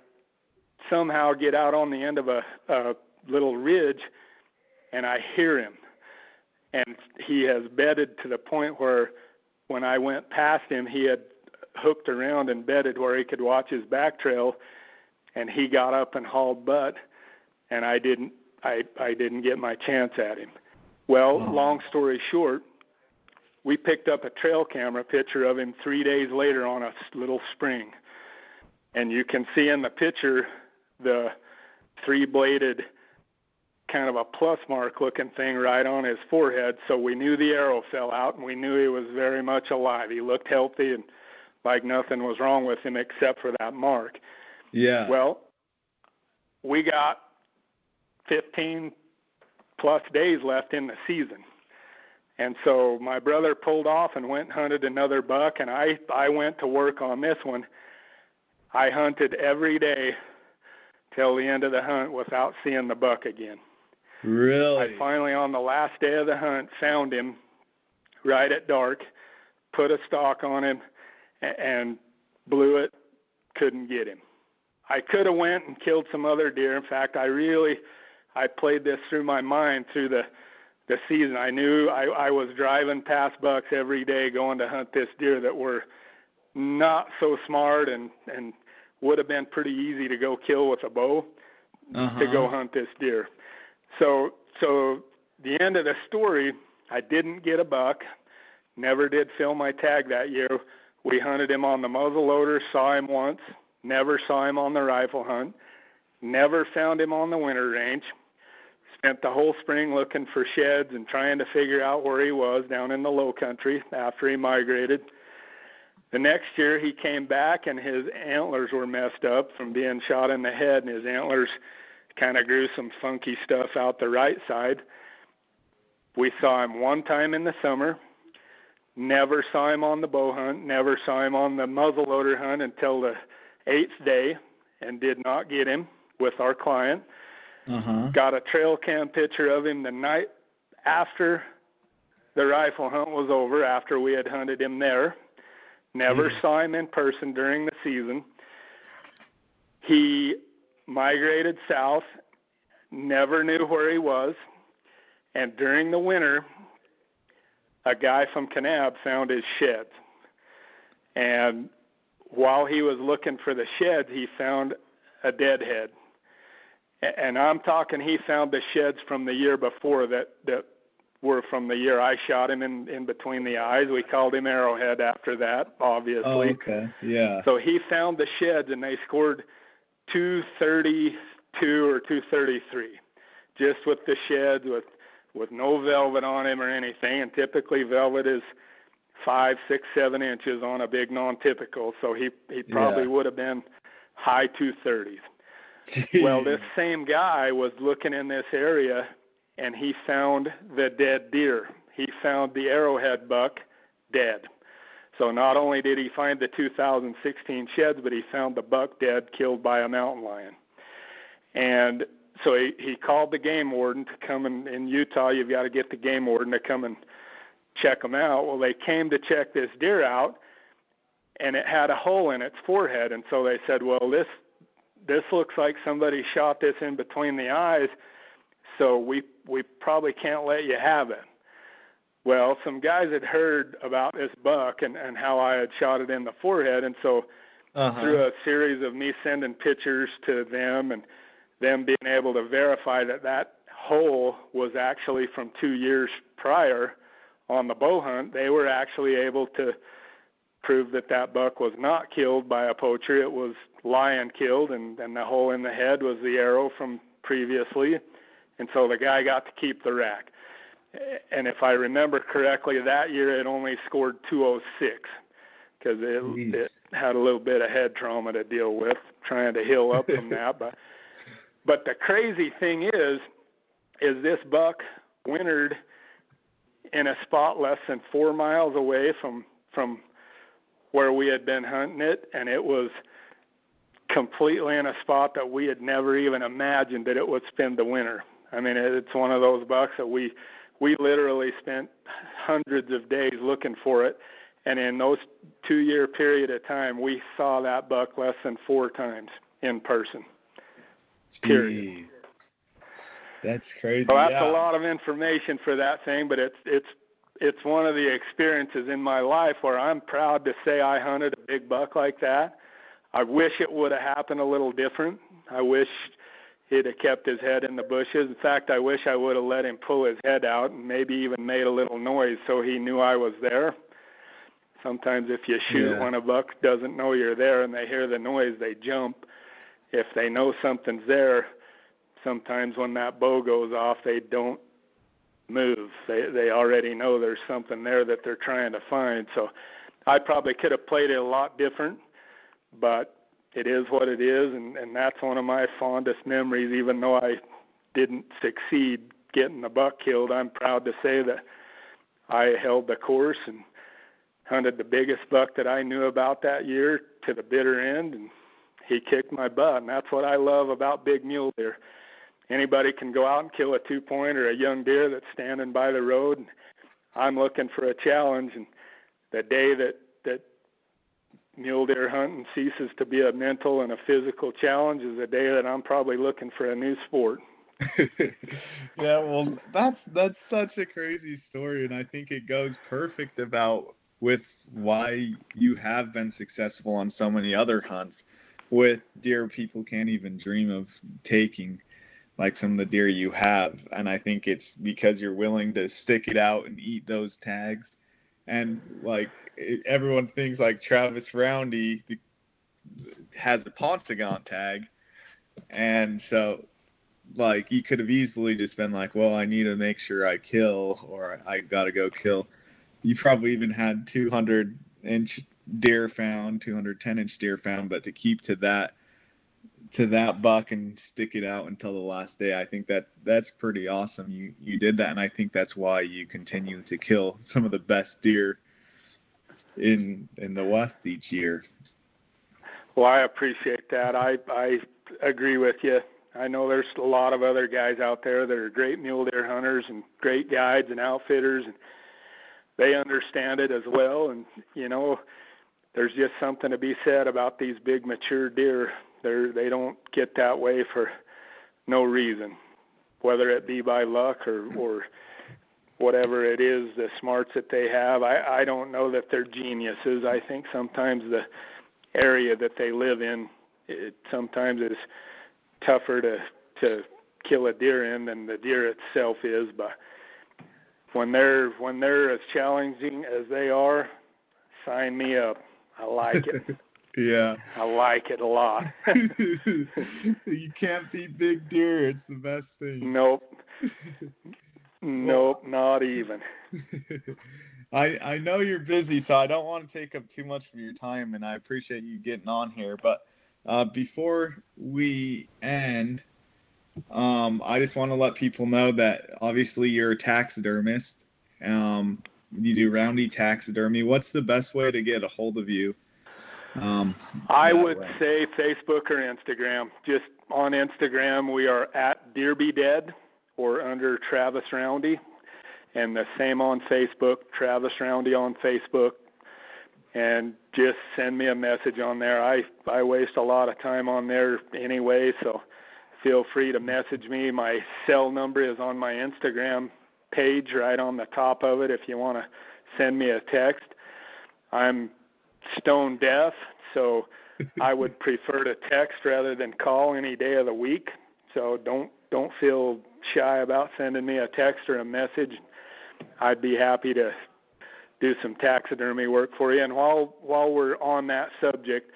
somehow get out on the end of a, a little ridge, and I hear him, and he has bedded to the point where when I went past him, he had hooked around and bedded where he could watch his back trail, and he got up and hauled butt, and I didn't I I didn't get my chance at him. Well, Oh. long story short, we picked up a trail camera picture of him three days later on a little spring, and you can see in the picture the three-bladed kind of a plus mark looking thing right on his forehead. So we knew the arrow fell out, and we knew he was very much alive. He looked healthy and like nothing was wrong with him except for that mark. Yeah. Well, we got 15 plus days left in the season. And so my brother pulled off and went and hunted another buck and I I went to work on this one. I hunted every day till the end of the hunt without seeing the buck again. really. I finally on the last day of the hunt found him right at dark, put a stalk on him and blew it, couldn't get him. I could have went and killed some other deer. In fact, I really I played this through my mind through the the season. I knew I I was driving past bucks every day going to hunt this deer that were not so smart and and would have been pretty easy to go kill with a bow uh-huh. to go hunt this deer. So so the end of the story, I didn't get a buck. Never did fill my tag that year. We hunted him on the muzzle loader, saw him once, never saw him on the rifle hunt, never found him on the winter range. Spent the whole spring looking for sheds and trying to figure out where he was down in the low country after he migrated. The next year he came back and his antlers were messed up from being shot in the head and his antlers kind of grew some funky stuff out the right side. We saw him one time in the summer. Never saw him on the bow hunt. Never saw him on the muzzleloader hunt until the eighth day, and did not get him with our client. Uh-huh. Got a trail cam picture of him the night after the rifle hunt was over, after we had hunted him there. Never Mhm. saw him in person during the season. He migrated south, never knew where he was, and during the winter, a guy from Kanab found his sheds. And while he was looking for the sheds, he found a deadhead. A- And I'm talking, he found the sheds from the year before that that were from the year I shot him in in between the eyes. We called him Arrowhead after that, obviously. Oh, okay. Yeah. So he found the sheds and they scored 232 or 233, just with the sheds, with with no velvet on him or anything. And typically velvet is five, six, seven inches on a big non-typical. So he he probably Yeah. would have been high 230s. Well, this same guy was looking in this area and he found the dead deer. He found the arrowhead buck dead. So not only did he find the 2016 sheds, but he found the buck dead, killed by a mountain lion. And so he, he called the game warden to come in, in Utah. You've got to get the game warden to come and check them out. Well, they came to check this deer out, and it had a hole in its forehead. And so they said, well, this this looks like somebody shot this in between the eyes, so we we probably can't let you have it. Well, some guys had heard about this buck and, and how I had shot it in the forehead, and so uh-huh. through a series of me sending pictures to them and them being able to verify that that hole was actually from two years prior on the bow hunt, they were actually able to prove that that buck was not killed by a poacher. It was lion killed, and, and the hole in the head was the arrow from previously. And so the guy got to keep the rack. And if I remember correctly, that year it only scored 206 because it, it had a little bit of head trauma to deal with, trying to heal up from that. But but the crazy thing is, is this buck wintered in a spot less than four miles away from from where we had been hunting it, and it was completely in a spot that we had never even imagined that it would spend the winter. I mean, it's one of those bucks that we we literally spent hundreds of days looking for it, and in those two year period of time, we saw that buck less than four times in person. Period. Jeez. That's crazy. Well, that's yeah. a lot of information for that thing, but it's it's it's one of the experiences in my life where I'm proud to say I hunted a big buck like that. I wish it would have happened a little different. I wish he'd have kept his head in the bushes. In fact, I wish I would have let him pull his head out and maybe even made a little noise so he knew I was there. Sometimes if you shoot Yeah. when a buck doesn't know you're there and they hear the noise, they jump. If they know something's there, sometimes when that bow goes off, they don't move. They they already know there's something there that they're trying to find. So I probably could have played it a lot different, but it is what it is and and that's one of my fondest memories even though I didn't succeed getting the buck killed. I'm proud to say that I held the course and hunted the biggest buck that I knew about that year to the bitter end and he kicked my butt and that's what I love about big mule deer anybody can go out and kill a two point or a young deer that's standing by the road and I'm looking for a challenge and the day that that mule deer hunting ceases to be a mental and a physical challenge is the day that I'm probably looking for a new sport. yeah, well, that's that's such a crazy story, and I think it goes perfect about with why you have been successful on so many other hunts with deer people can't even dream of taking like some of the deer you have and i think it's because you're willing to stick it out and eat those tags and like it, everyone thinks like travis roundy has the Paunsaugunt tag. And so like you could have easily just been like well i need to make sure i kill or i gotta go kill. You probably even had 200 inch deer found 210 inch deer found but to keep to that to that buck and stick it out until the last day i think that that's pretty awesome you you did that and i think that's why you continue to kill some of the best deer in in the west each year Well, I appreciate that. I I agree with you. I know there's a lot of other guys out there that are great mule deer hunters and great guides and outfitters and they understand it as well and you know there's just something to be said about these big mature deer. They're they don't get that way for no reason. Whether it be by luck or or whatever it is, the smarts that they have. I, I don't know that they're geniuses. I think sometimes the area that they live in it sometimes is tougher to to kill a deer in than the deer itself is but when they're when they're as challenging as they are sign me up i like it yeah i like it a lot you can't beat big deer it's the best thing nope nope not even I I know you're busy, so I don't want to take up too much of your time, and I appreciate you getting on here. But uh, before we end, um, I just want to let people know that obviously you're a taxidermist. Um, you do roundy taxidermy. What's the best way to get a hold of you? Um, I would way? say Facebook or Instagram. Just on Instagram, we are at Deer Be Dead or under Travis Roundy, and the same on Facebook, Travis Roundy on Facebook. And just send me a message on there. I I waste a lot of time on there anyway, so feel free to message me. My cell number is on my Instagram page right on the top of it if you want to send me a text. I'm stone deaf, so I would prefer to text rather than call any day of the week. So don't don't feel shy about sending me a text or a message. I'd be happy to do some taxidermy work for you. And while while we're on that subject,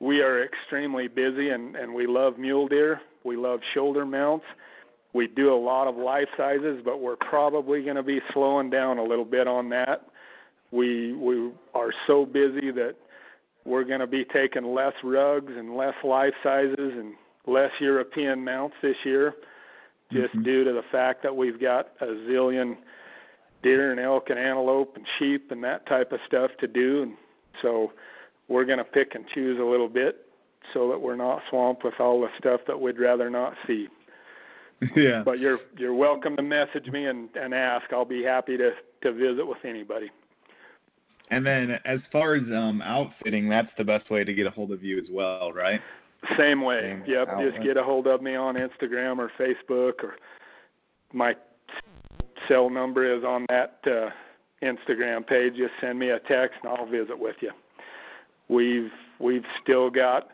we are extremely busy and, and we love mule deer. We love shoulder mounts. We do a lot of life sizes, but we're probably going to be slowing down a little bit on that. We we are so busy that we're going to be taking less rugs and less life sizes and less European mounts this year, just mm-hmm. due to the fact that we've got a zillion deer and elk and antelope and sheep and that type of stuff to do. And so we're going to pick and choose a little bit so that we're not swamped with all the stuff that we'd rather not see. Yeah. But you're you're welcome to message me and, and ask. I'll be happy to, to visit with anybody. And then as far as um outfitting, that's the best way to get a hold of you as well, right? Same way. Same yep. Outlet. Just get a hold of me on Instagram or Facebook or my cell number is on that uh, Instagram page. Just send me a text and I'll visit with you. We've we've still got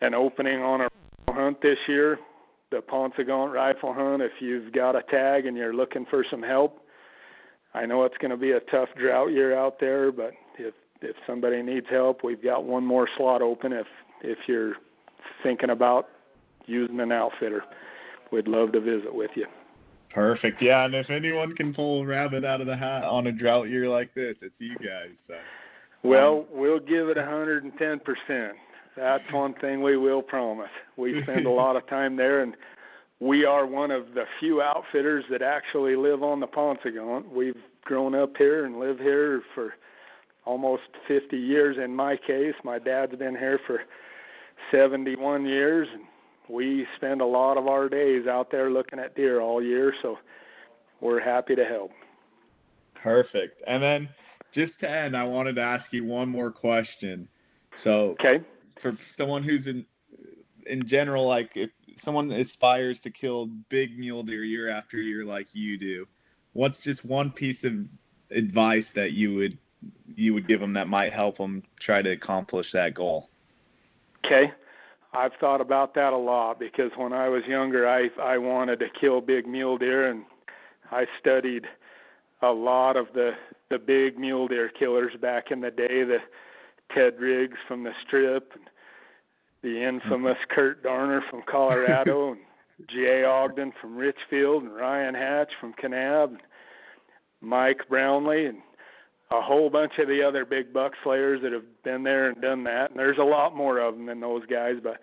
an opening on a hunt this year, the Paunsaugunt rifle hunt. If you've got a tag and you're looking for some help, I know it's going to be a tough drought year out there, but if if somebody needs help, we've got one more slot open. If if you're thinking about using an outfitter, we'd love to visit with you. Perfect. Yeah, and if anyone can pull a rabbit out of the hat on a drought year like this, it's you guys. So. Well, um, we'll give it 110%. That's one thing we will promise. We spend a lot of time there, and we are one of the few outfitters that actually live on the Paunsaugunt. We've grown up here and live here for almost 50 years in my case. My dad's been here for 71 years, and we spend a lot of our days out there looking at deer all year, so we're happy to help. Perfect. And then just to end, I wanted to ask you one more question. So, okay. for someone who's in in general, like if someone aspires to kill big mule deer year after year like you do, what's just one piece of advice that you would you would give them that might help them try to accomplish that goal? Okay. I've thought about that a lot because when I was younger, I I wanted to kill big mule deer, and I studied a lot of the the big mule deer killers back in the day, the Ted Riggs from the Strip, and the infamous. Kirt Darner from Colorado, and Jay Ogden from Richfield, and Ryan Hatch from Kanab, and Mike Brownlee, and a whole bunch of the other big buck slayers that have been there and done that. And there's a lot more of them than those guys, but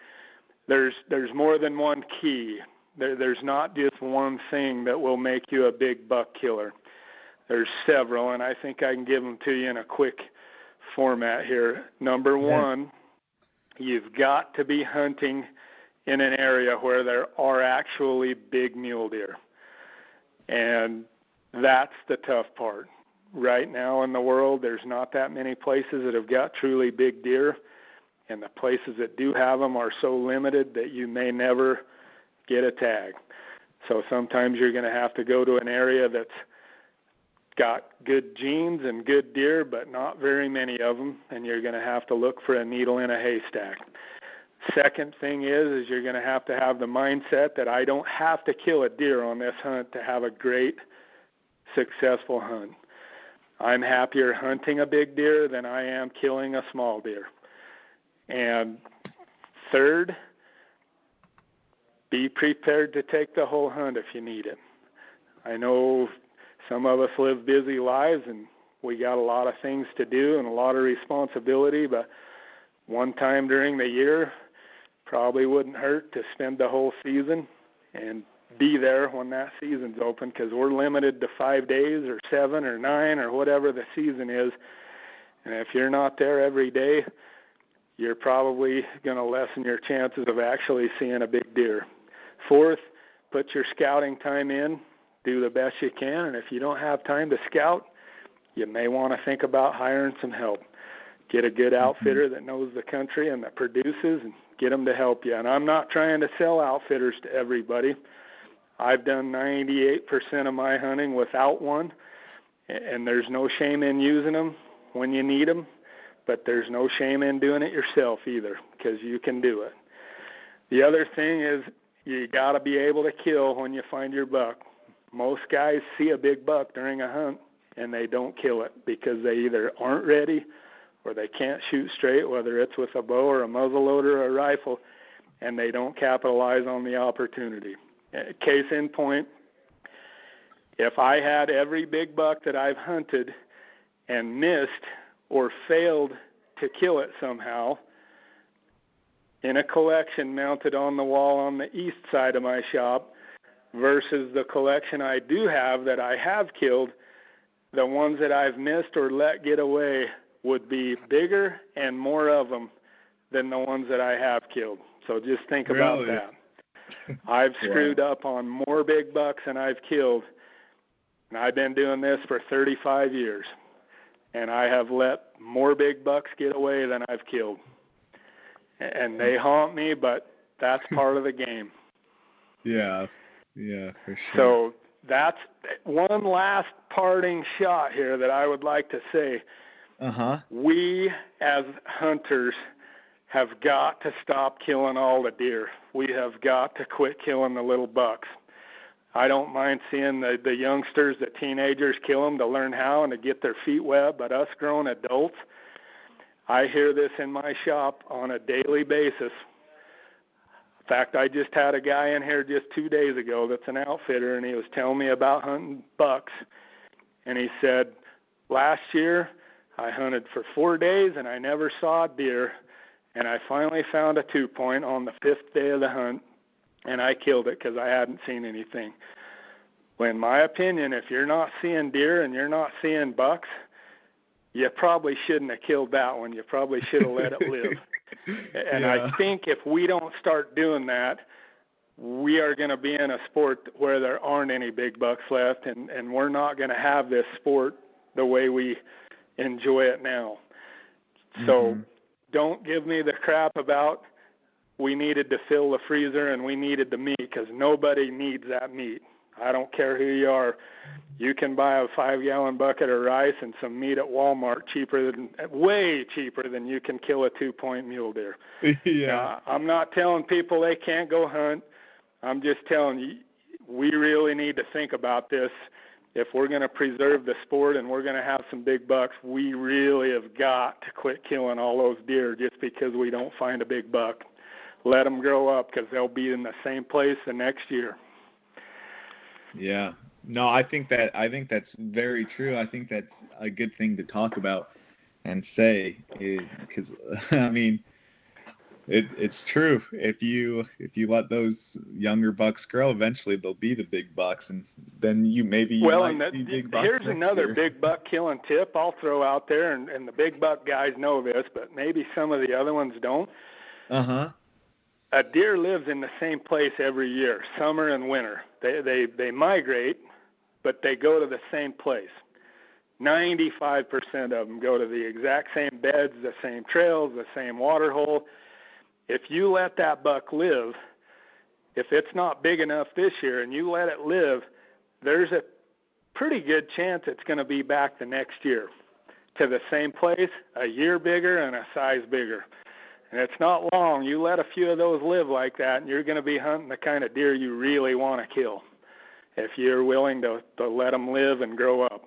there's there's more than one key. There, there's not just one thing that will make you a big buck killer. There's several, and I think I can give them to you in a quick format here. Number one, you've got to be hunting in an area where there are actually big mule deer. And that's the tough part right now in the world, there's not that many places that have got truly big deer, and the places that do have them are so limited that you may never get a tag. So sometimes you're going to have to go to an area that's got good genes and good deer, but not very many of them, and you're going to have to look for a needle in a haystack. Second thing is, is you're going to have to have the mindset that I don't have to kill a deer on this hunt to have a great, successful hunt. I'm happier hunting a big deer than I am killing a small deer. And third, be prepared to take the whole hunt if you need it. I know some of us live busy lives and we got a lot of things to do and a lot of responsibility, but one time during the year probably wouldn't hurt to spend the whole season and be there when that season's open because we're limited to five days or seven or nine or whatever the season is. And if you're not there every day, you're probably going to lessen your chances of actually seeing a big deer. Fourth, put your scouting time in, do the best you can, and if you don't have time to scout, you may want to think about hiring some help. Get a good mm-hmm. outfitter that knows the country and that produces and get them to help you. And I'm not trying to sell outfitters to everybody. I've done 98% of my hunting without one, and there's no shame in using them when you need them, but there's no shame in doing it yourself either because you can do it. The other thing is you got to be able to kill when you find your buck. Most guys see a big buck during a hunt and they don't kill it because they either aren't ready or they can't shoot straight, whether it's with a bow or a muzzleloader or a rifle, and they don't capitalize on the opportunity. Uh, case in point, if I had every big buck that I've hunted and missed or failed to kill it somehow in a collection mounted on the wall on the east side of my shop versus the collection I do have that I have killed, the ones that I've missed or let get away would be bigger and more of them than the ones that I have killed. So just think really? about that. I've screwed wow. up on more big bucks than I've killed. And I've been doing this for 35 years. And I have let more big bucks get away than I've killed. And they hmm. haunt me, but that's part of the game. Yeah. Yeah, for sure. So that's one last parting shot here that I would like to say. Uh-huh. We as hunters have got to stop killing all the deer. We have got to quit killing the little bucks. I don't mind seeing the the youngsters, the teenagers kill them to learn how and to get their feet wet, but us grown adults, I hear this in my shop on a daily basis. In fact, I just had a guy in here just 2 days ago that's an outfitter and he was telling me about hunting bucks. And he said, "Last year I hunted for 4 days and I never saw a deer." and I finally found a two point on the fifth day of the hunt, and I killed it because I hadn't seen anything. Well, in my opinion, if you're not seeing deer and you're not seeing bucks, you probably shouldn't have killed that one. You probably should have let it live. and yeah. I think if we don't start doing that, we are going to be in a sport where there aren't any big bucks left, and and we're not going to have this sport the way we enjoy it now. Mm-hmm. So don't give me the crap about we needed to fill the freezer and we needed the meat because nobody needs that meat. I don't care who you are. You can buy a five gallon bucket of rice and some meat at Walmart cheaper than way cheaper than you can kill a two point mule deer. yeah. Now, I'm not telling people they can't go hunt. I'm just telling you we really need to think about this if we're going to preserve the sport and we're going to have some big bucks, we really have got to quit killing all those deer just because we don't find a big buck. Let them grow up because they'll be in the same place the next year. Yeah. No, I think that I think that's very true. I think that's a good thing to talk about and say because I mean it, it's true. If you if you let those younger bucks grow, eventually they'll be the big bucks, and then you maybe you well, and that, see big bucks here's another year. big buck killing tip I'll throw out there, and, and the big buck guys know this, but maybe some of the other ones don't. Uh huh. A deer lives in the same place every year, summer and winter. They they they migrate, but they go to the same place. 95% of them go to the exact same beds, the same trails, the same water hole if you let that buck live, if it's not big enough this year and you let it live, there's a pretty good chance it's going to be back the next year to the same place, a year bigger and a size bigger. And it's not long. You let a few of those live like that, and you're going to be hunting the kind of deer you really want to kill if you're willing to, to let them live and grow up.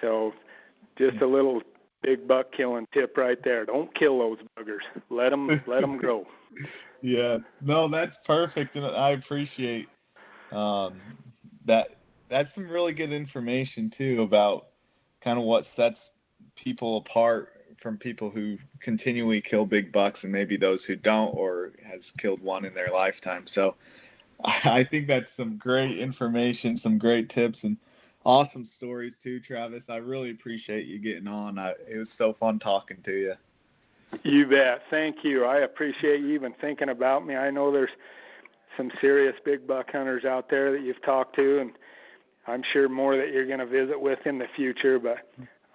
So, just a little big buck killing tip right there. Don't kill those buggers. Let them let them grow. Yeah, no, that's perfect, and I appreciate um, that. That's some really good information too about kind of what sets people apart from people who continually kill big bucks and maybe those who don't or has killed one in their lifetime. So I think that's some great information, some great tips, and awesome stories too, Travis. I really appreciate you getting on. I, it was so fun talking to you. You bet. Thank you. I appreciate you even thinking about me. I know there's some serious big buck hunters out there that you've talked to, and I'm sure more that you're going to visit with in the future. But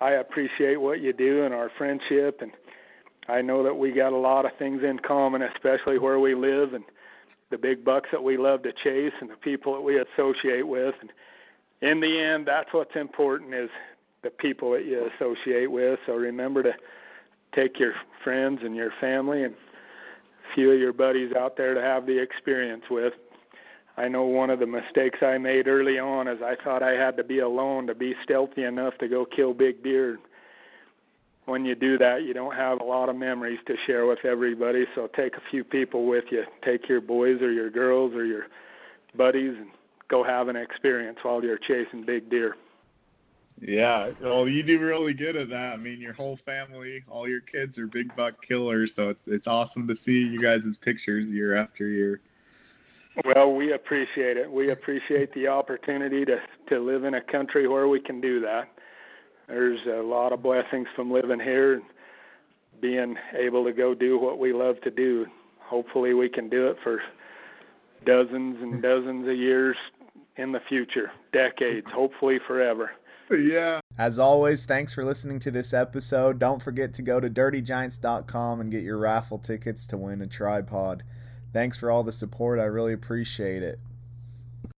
I appreciate what you do and our friendship, and I know that we got a lot of things in common, especially where we live and the big bucks that we love to chase and the people that we associate with. And in the end, that's what's important is the people that you associate with. So remember to take your friends and your family and a few of your buddies out there to have the experience with. I know one of the mistakes I made early on is I thought I had to be alone to be stealthy enough to go kill big deer. When you do that, you don't have a lot of memories to share with everybody, so take a few people with you. Take your boys or your girls or your buddies and go have an experience while you're chasing big deer. Yeah, well, you do really good at that. I mean, your whole family, all your kids are big buck killers, so it's it's awesome to see you guys' pictures year after year. Well, we appreciate it. We appreciate the opportunity to to live in a country where we can do that. There's a lot of blessings from living here and being able to go do what we love to do. Hopefully, we can do it for dozens and dozens of years in the future, decades, hopefully forever. Yeah. As always, thanks for listening to this episode. Don't forget to go to dirtygiants.com and get your raffle tickets to win a tripod. Thanks for all the support. I really appreciate it.